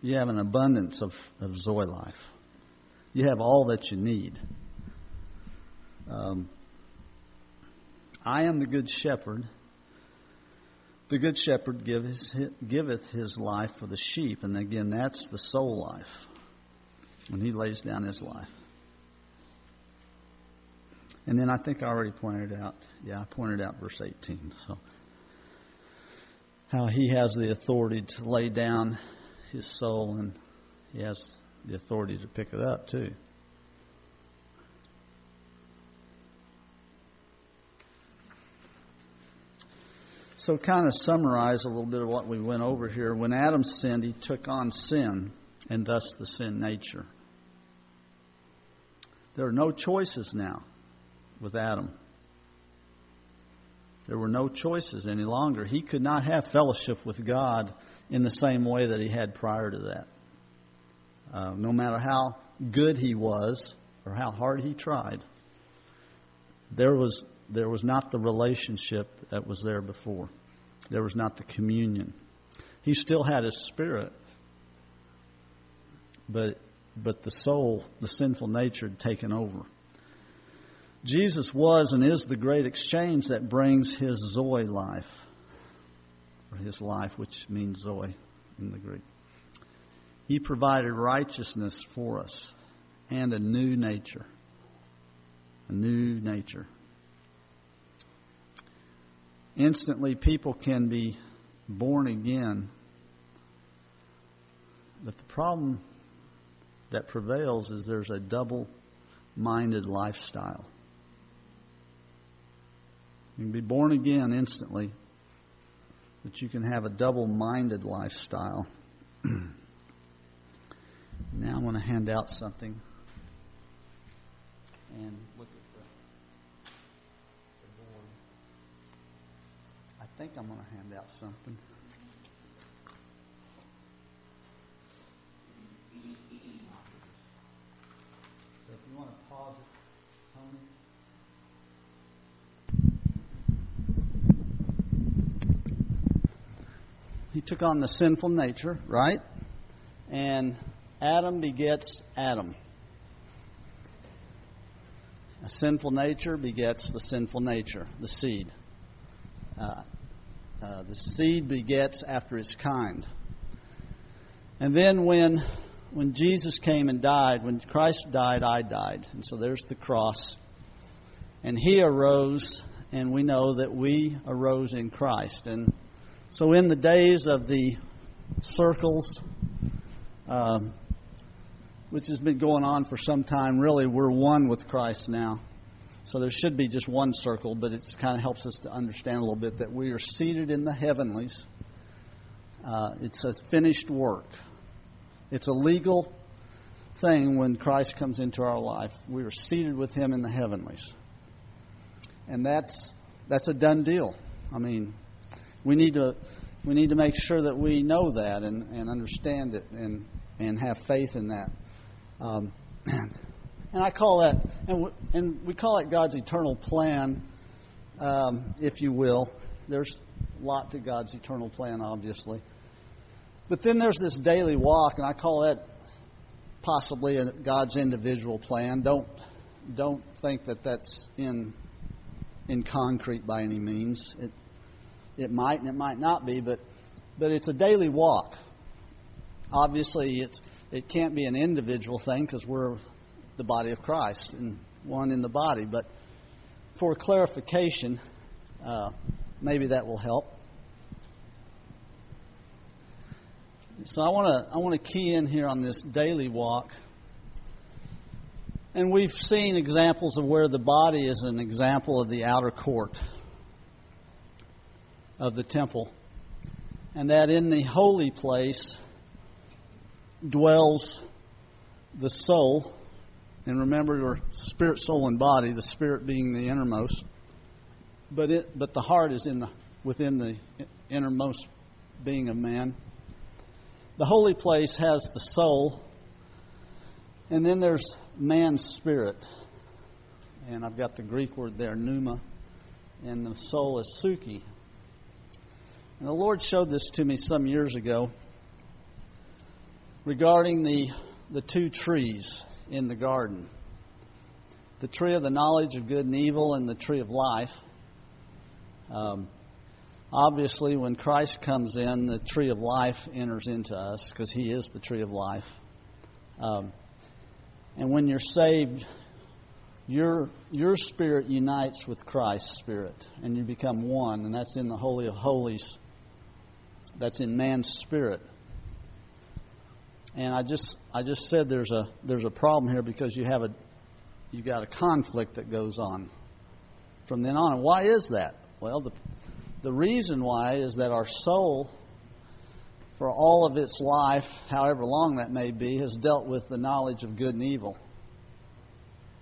You have an abundance of, of Zoe life. You have all that you need. Um, I am the good shepherd. The good shepherd giveth, his life for the sheep. And again, that's the soul life when he lays down his life. And then I think I already pointed out, yeah, I pointed out verse 18. So, how he has the authority to lay down his soul and he has the authority to pick it up too. So, kind of summarize a little bit of what we went over here. When Adam sinned, he took on sin and thus the sin nature. There are no choices now with Adam. There were no choices any longer. He could not have fellowship with God in the same way that he had prior to that. Uh, no matter how good he was or how hard he tried, there was there was not the relationship that was there before. There was not the communion. He still had his spirit, but but the soul, the sinful nature, had taken over. Jesus was and is the great exchange that brings his Zoe life, his life, which means Zoe in the Greek. He provided righteousness for us and a new nature. A new nature. Instantly, people can be born again. But the problem that prevails is there's a double minded lifestyle. You can be born again instantly, but you can have a double minded lifestyle. now I'm going to hand out something. And look at the, the board. I think I'm going to hand out something. So if you want to pause it, Tony. Took on the sinful nature, right? And Adam begets Adam. A sinful nature begets the sinful nature, the seed. Uh, uh, the seed begets after its kind. And then when when Jesus came and died, when Christ died, I died. And so there's the cross. And he arose, and we know that we arose in Christ. And so in the days of the circles, um, which has been going on for some time, really, we're one with Christ now. So there should be just one circle, but it kind of helps us to understand a little bit that we are seated in the heavenlies. Uh, it's a finished work. It's a legal thing when Christ comes into our life. We are seated with Him in the heavenlies, and that's that's a done deal. I mean, we need to we need to make sure that we know that and, and understand it and and have faith in that. Um, and I call that and we, and we call it God's eternal plan, um, if you will. There's a lot to God's eternal plan, obviously. But then there's this daily walk, and I call that possibly a, God's individual plan. Don't don't think that that's in in concrete by any means. It it might and it might not be, but but it's a daily walk. Obviously, it's it can't be an individual thing because we're the body of Christ and one in the body. But for clarification, uh, maybe that will help. So I want to I want to key in here on this daily walk. And we've seen examples of where the body is an example of the outer court of the temple. And that in the holy place dwells the soul. And remember your spirit, soul, and body, the spirit being the innermost. But it but the heart is in the within the innermost being of man. The holy place has the soul, and then there's man's spirit. And I've got the Greek word there, pneuma, and the soul is psuche. And the Lord showed this to me some years ago regarding the, the two trees in the garden the tree of the knowledge of good and evil and the tree of life. Um, obviously, when Christ comes in, the tree of life enters into us because He is the tree of life. Um, and when you're saved, your your spirit unites with Christ's spirit, and you become one, and that's in the Holy of Holies. That's in man's spirit. And I just I just said there's a there's a problem here because you have a you got a conflict that goes on from then on. Why is that? Well, the the reason why is that our soul, for all of its life, however long that may be, has dealt with the knowledge of good and evil.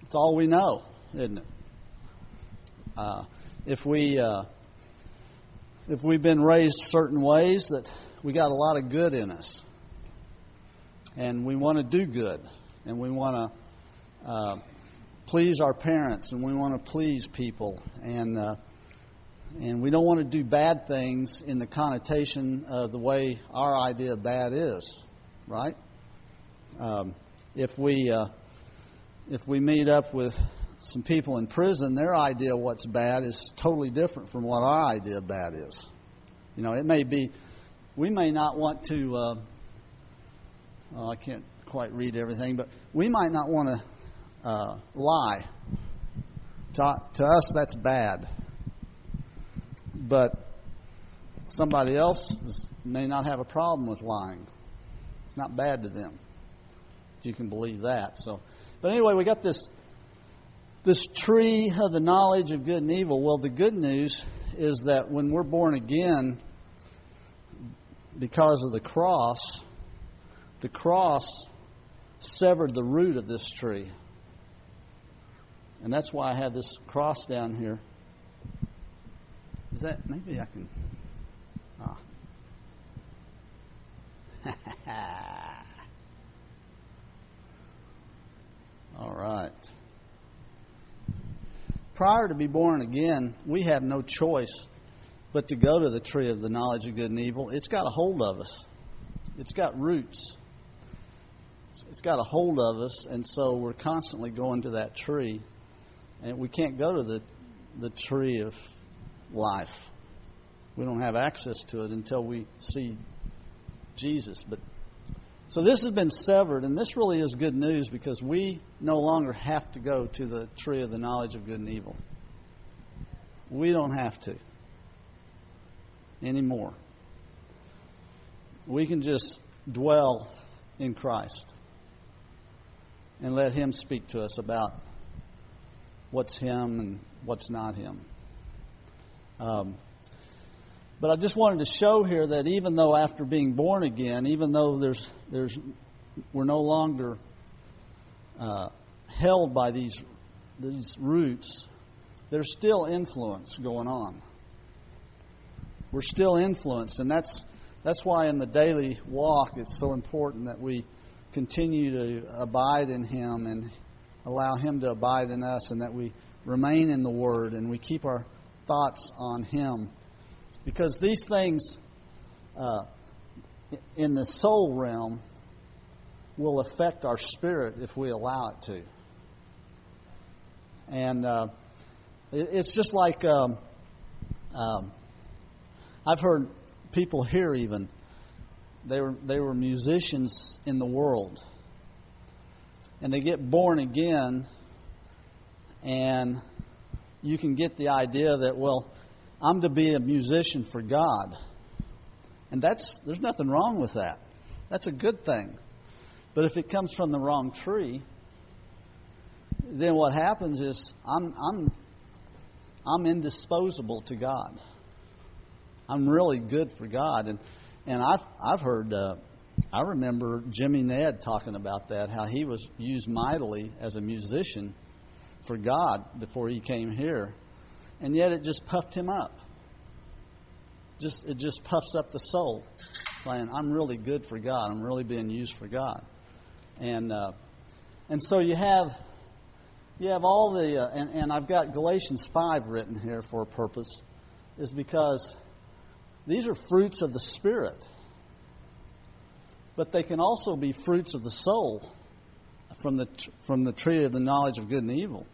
It's all we know, isn't it? Uh, if we uh, if we've been raised certain ways, that we got a lot of good in us, and we want to do good, and we want to uh, please our parents, and we want to please people, and uh, and we don't want to do bad things in the connotation of the way our idea of bad is, right? Um, if we uh, if we meet up with some people in prison, their idea of what's bad is totally different from what our idea of bad is. You know, it may be, we may not want to, uh, well, I can't quite read everything, but we might not want to uh, lie. To, to us, that's bad. But somebody else is, may not have a problem with lying. It's not bad to them. You can believe that. So, but anyway, we got this this tree of the knowledge of good and evil. Well, the good news is that when we're born again, because of the cross, the cross severed the root of this tree. And that's why I have this cross down here. Is that maybe I can ah. All right. Prior to be born again, we have no choice but to go to the tree of the knowledge of good and evil. It's got a hold of us. It's got roots. It's got a hold of us, and so we're constantly going to that tree, and we can't go to the the tree of life. We don't have access to it until we see Jesus. But so this has been severed, and this really is good news because we no longer have to go to the tree of the knowledge of good and evil. We don't have to anymore. We can just dwell in Christ and let Him speak to us about what's Him and what's not Him. Um, but I just wanted to show here that even though after being born again, even though there's there's we're no longer uh, held by these these roots, there's still influence going on. We're still influenced, and that's that's why in the daily walk it's so important that we continue to abide in Him and allow Him to abide in us, and that we remain in the Word and we keep our thoughts on Him because these things uh, in the soul realm will affect our spirit if we allow it to. And uh, it's just like um, um, I've heard people here even they were they were musicians in the world, and they get born again, and you can get the idea that well I'm to be a musician for God. And that's there's nothing wrong with that. That's a good thing. But if it comes from the wrong tree, then what happens is I'm I'm I'm indisposable to God. I'm really good for God, and and I've I've heard uh, I remember Jimmy Ned talking about that how he was used mightily as a musician for God before he came here, and yet it just puffed him up. Just it just puffs up the soul, saying, "I'm really good for God. I'm really being used for God." And uh, and so you have you have all the uh, and, and I've got Galatians five written here for a purpose, is because these are fruits of the spirit, but they can also be fruits of the soul from the from the tree of the knowledge of good and evil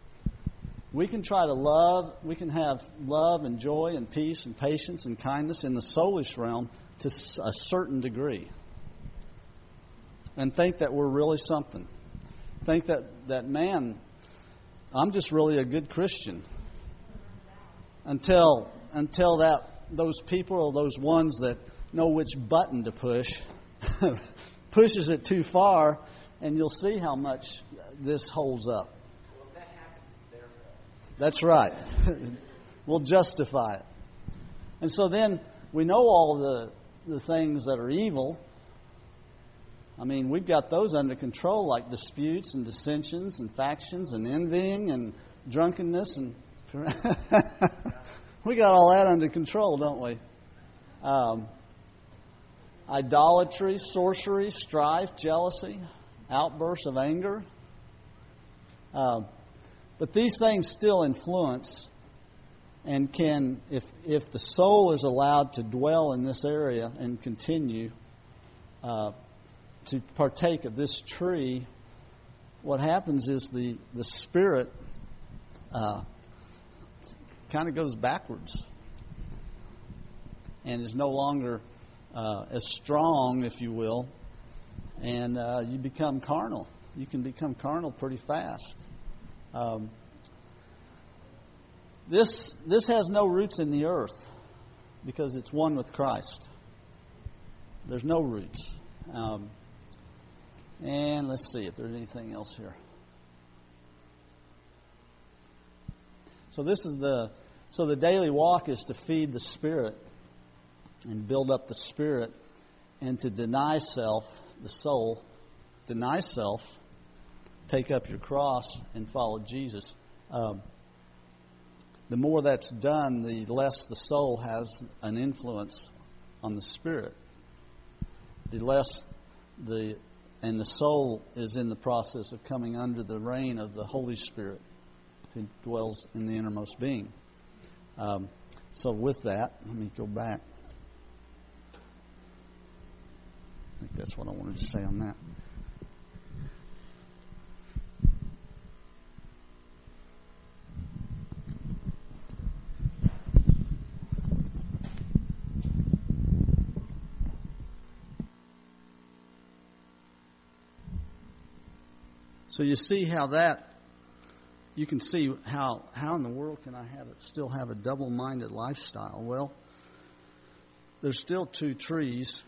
we can try to love, we can have love and joy and peace and patience and kindness in the soulish realm to a certain degree. And think that we're really something. Think that, that man, I'm just really a good Christian. Until until that those people or those ones that know which button to push pushes it too far and you'll see how much this holds up. That's right. we'll justify it. And so then we know all the, the things that are evil. I mean, we've got those under control, like disputes and dissensions and factions and envying and drunkenness and. we got all that under control, don't we? Um, idolatry, sorcery, strife, jealousy, outbursts of anger. Um, but these things still influence and can, if, if the soul is allowed to dwell in this area and continue uh, to partake of this tree, what happens is the, the spirit uh, kind of goes backwards and is no longer uh, as strong, if you will, and uh, you become carnal. You can become carnal pretty fast. Um, this this has no roots in the earth because it's one with Christ. There's no roots. Um, and let's see if there's anything else here. So this is the so the daily walk is to feed the spirit and build up the spirit and to deny self, the soul, deny self, take up your cross and follow Jesus. Um, the more that's done, the less the soul has an influence on the spirit. The less the and the soul is in the process of coming under the reign of the Holy Spirit who dwells in the innermost being. Um, so, with that, let me go back. I think that's what I wanted to say on that. So you see how that you can see how how in the world can I have it still have a double-minded lifestyle? Well, there's still two trees,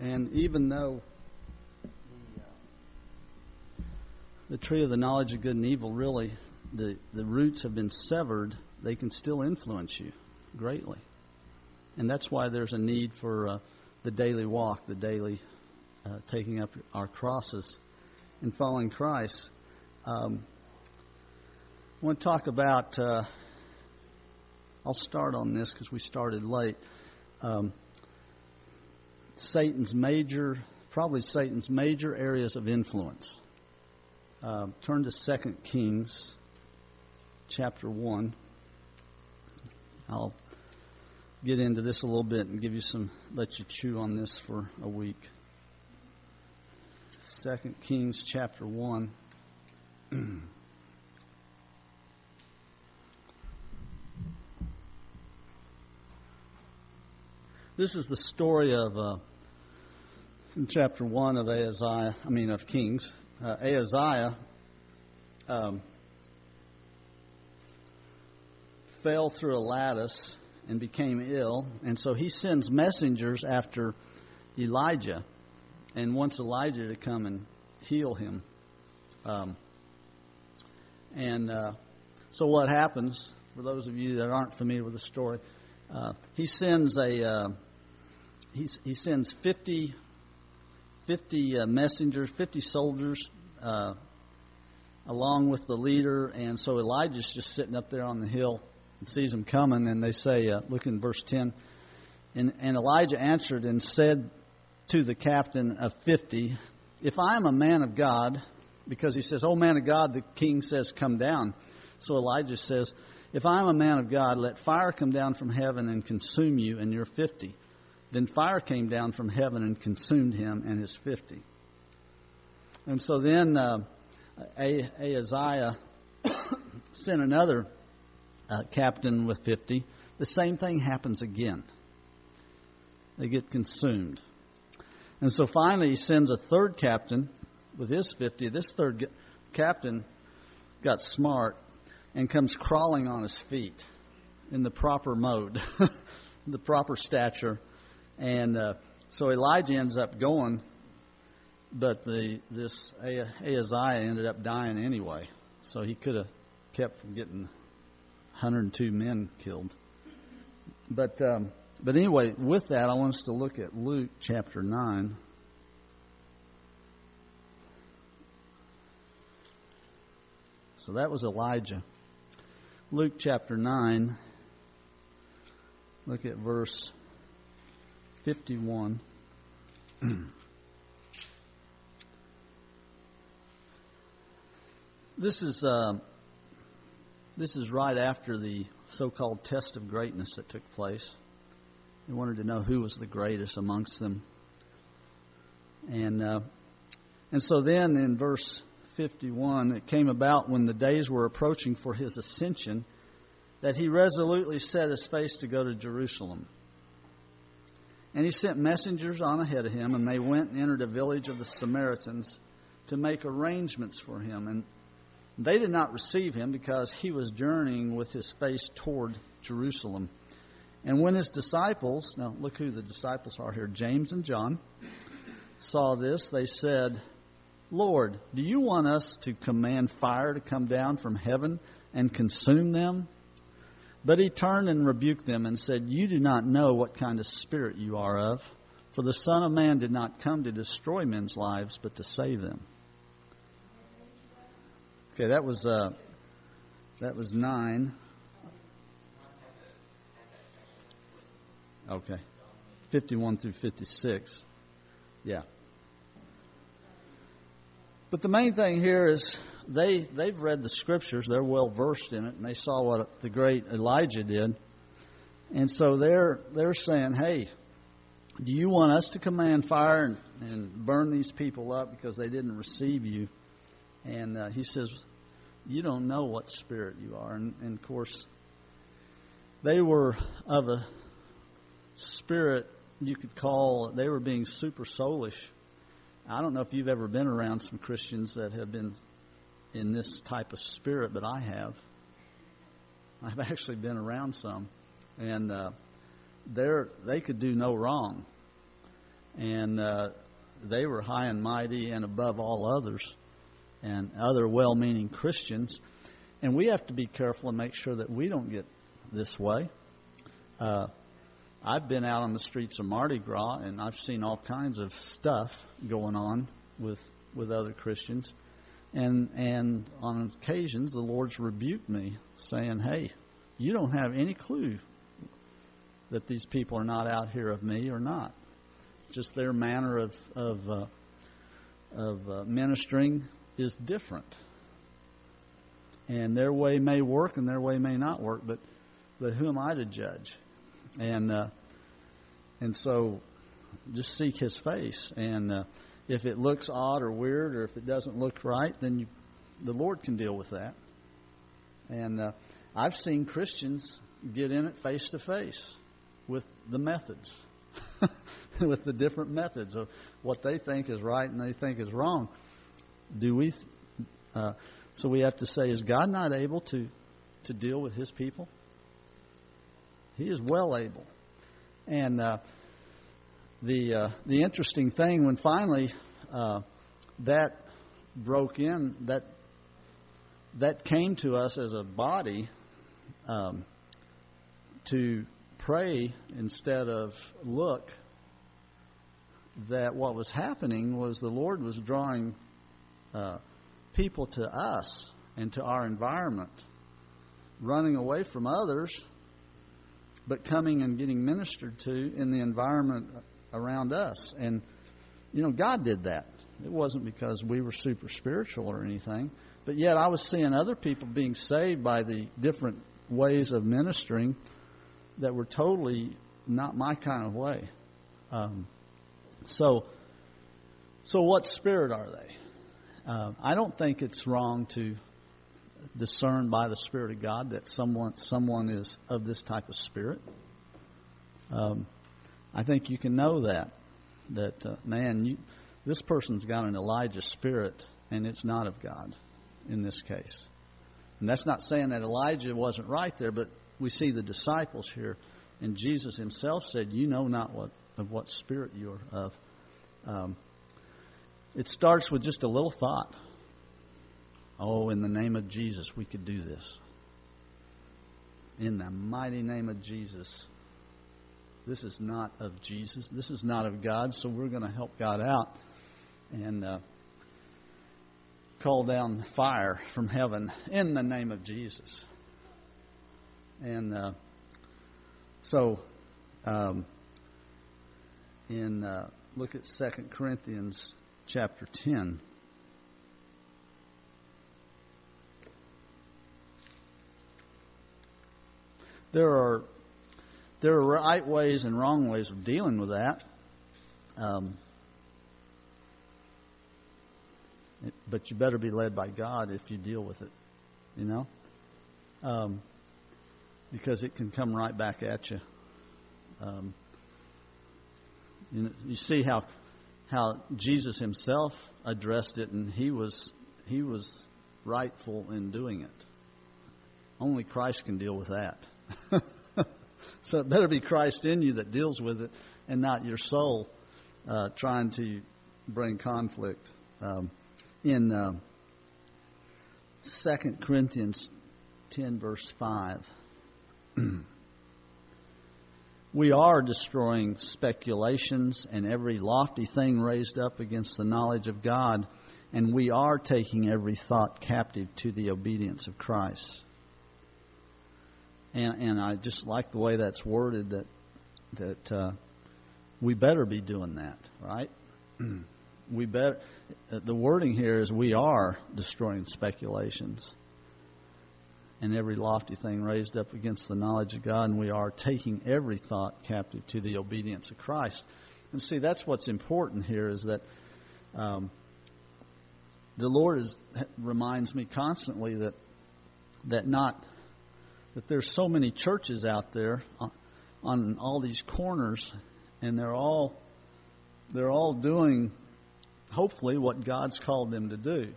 and even though the, uh, the tree of the knowledge of good and evil really the the roots have been severed, they can still influence you greatly, and that's why there's a need for uh, the daily walk, the daily uh, taking up our crosses in following Christ. Um, I want to talk about. Uh, I'll start on this because we started late. Um, Satan's major, probably Satan's major areas of influence. Uh, turn to Second Kings, chapter one. I'll get into this a little bit and give you some, let you chew on this for a week. 2 Kings chapter 1. this is the story of, uh, in chapter 1 of Ahaziah, I mean of Kings. Uh, Ahaziah um, fell through a lattice and became ill, and so he sends messengers after Elijah and wants Elijah to come and heal him. Um, and uh, so what happens, for those of you that aren't familiar with the story, uh, he sends a uh, he, sends 50, 50 uh, messengers, 50 soldiers, uh, along with the leader. And so Elijah's just sitting up there on the hill and sees them coming. And they say, uh, look in verse 10. And, and Elijah answered and said to the captain of 50, If I am a man of God, because he says, Oh, man of God, the king says, Come down. So Elijah says, If I am a man of God, let fire come down from heaven and consume you and your 50. Then fire came down from heaven and consumed him and his 50. And so then uh, Ahaziah sent another uh, captain with 50. The same thing happens again. They get consumed. And so finally, he sends a third captain with his 50. This third captain got smart and comes crawling on his feet in the proper mode, the proper stature. And uh, so Elijah ends up going, but the this Ahaziah ended up dying anyway. So he could have kept from getting 102 men killed. But um, but anyway, with that, I want us to look at Luke chapter 9. So that was Elijah. Luke chapter 9. Look at verse 51. this is uh, this is right after the so-called test of greatness that took place. They wanted to know who was the greatest amongst them. And, uh, and so then in verse 51, it came about when the days were approaching for his ascension that he resolutely set his face to go to Jerusalem. And he sent messengers on ahead of him, and they went and entered a village of the Samaritans to make arrangements for him. And they did not receive him because he was journeying with his face toward Jerusalem. And when his disciples, now look who the disciples are here, James and John, saw this, they said, Lord, do you want us to command fire to come down from heaven and consume them? But he turned and rebuked them and said, You do not know what kind of spirit you are of, for the Son of Man did not come to destroy men's lives, but to save them. Okay, that was uh, that was nine. Okay, fifty-one through fifty-six. Yeah. But the main thing here is they they've read the scriptures, they're well versed in it, and they saw what the great Elijah did, and so they're they're saying, "Hey, do you want us to command fire and, and burn these people up because they didn't receive you?" And uh, he says, "You don't know what spirit you are." And, and of course, they were of a spirit you could call. They were being super soulish. I don't know if you've ever been around some Christians that have been in this type of spirit, but I have. I've actually been around some, and uh, they're they could do no wrong, and uh, they were high and mighty and above all others, and other well-meaning Christians, and we have to be careful and make sure that we don't get this way. Uh, I've been out on the streets of Mardi Gras, and I've seen all kinds of stuff going on with with other Christians and and on occasions the Lord's rebuked me, saying, "Hey, you don't have any clue that these people are not out here of me or not. It's just their manner of of uh, of uh, ministering is different, and their way may work and their way may not work. But but who am I to judge? And uh, and so just seek His face and." Uh, if it looks odd or weird or if it doesn't look right, then you, the Lord can deal with that. And uh, I've seen Christians get in it face to face with the methods, with the different methods of what they think is right and they think is wrong. Do we? Uh, so we have to say, is God not able to to deal with His people? He is well able, and. Uh, the uh, the interesting thing when finally uh, that broke in that that came to us as a body um, to pray instead of look that what was happening was the Lord was drawing uh, people to us and to our environment, running away from others, but coming and getting ministered to in the environment around us. And, you know, God did that. It wasn't because we were super spiritual or anything. But yet I was seeing other people being saved by the different ways of ministering that were totally not my kind of way. Um, so, so what spirit are they? Uh, I don't think it's wrong to discern by the Spirit of God that someone someone is of this type of spirit. Um, I think you can know that that uh, man, you, this person's got an Elijah spirit, and it's not of God in this case. And that's not saying that Elijah wasn't right there, but we see the disciples here, and Jesus Himself said, "You know not what of what spirit you are of." Um, it starts with just a little thought. Oh, in the name of Jesus, we could do this. In the mighty name of Jesus, this is not of Jesus. This is not of God. So we're going to help God out and uh, call down fire from heaven in the name of Jesus. And uh, so, um, in uh, look at Second Corinthians chapter ten. There are there are right ways and wrong ways of dealing with that. Um, but you better be led by God if you deal with it. You know, um, because it can come right back at you. Um, you, know, you see how how Jesus himself addressed it, and he was he was rightful in doing it. Only Christ can deal with that. so it better be Christ in you that deals with it, and not your soul uh, trying to bring conflict. Um, in uh, 2 Corinthians 10, verse 5. we are destroying speculations and every lofty thing raised up against the knowledge of God, and we are taking every thought captive to the obedience of Christ. And, and I just like the way that's worded that that uh, we better be doing that, right? we better. The wording here is we are destroying speculations and every lofty thing raised up against the knowledge of God, and we are taking every thought captive to the obedience of Christ. And see, that's what's important here is that um, the Lord is, reminds me constantly that that not that there's so many churches out there on, on all these corners, and they're all they're all doing hopefully what God's called them to do.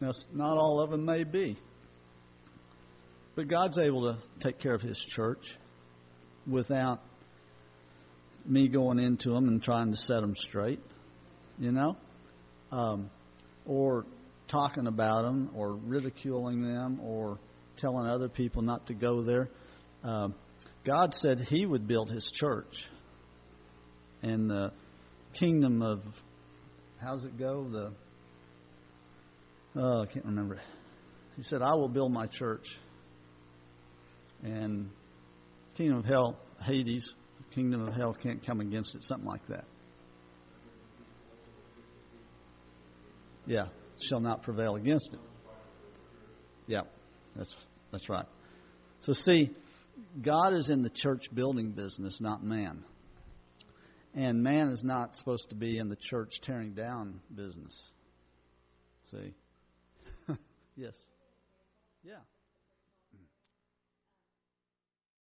Now, not all of them may be. But God's able to take care of His church without me going into them and trying to set them straight, you know, um, or talking about them, or ridiculing them, or telling other people not to go there. Um, God said He would build His church, and the kingdom of how's it go? The oh, I can't remember. He said, "I will build my church." and kingdom of hell, Hades, kingdom of hell can't come against it, something like that. Yeah, shall not prevail against it. Yeah, that's that's right. So see, God is in the church building business, not man. And man is not supposed to be in the church tearing down business. See? yes. Yeah.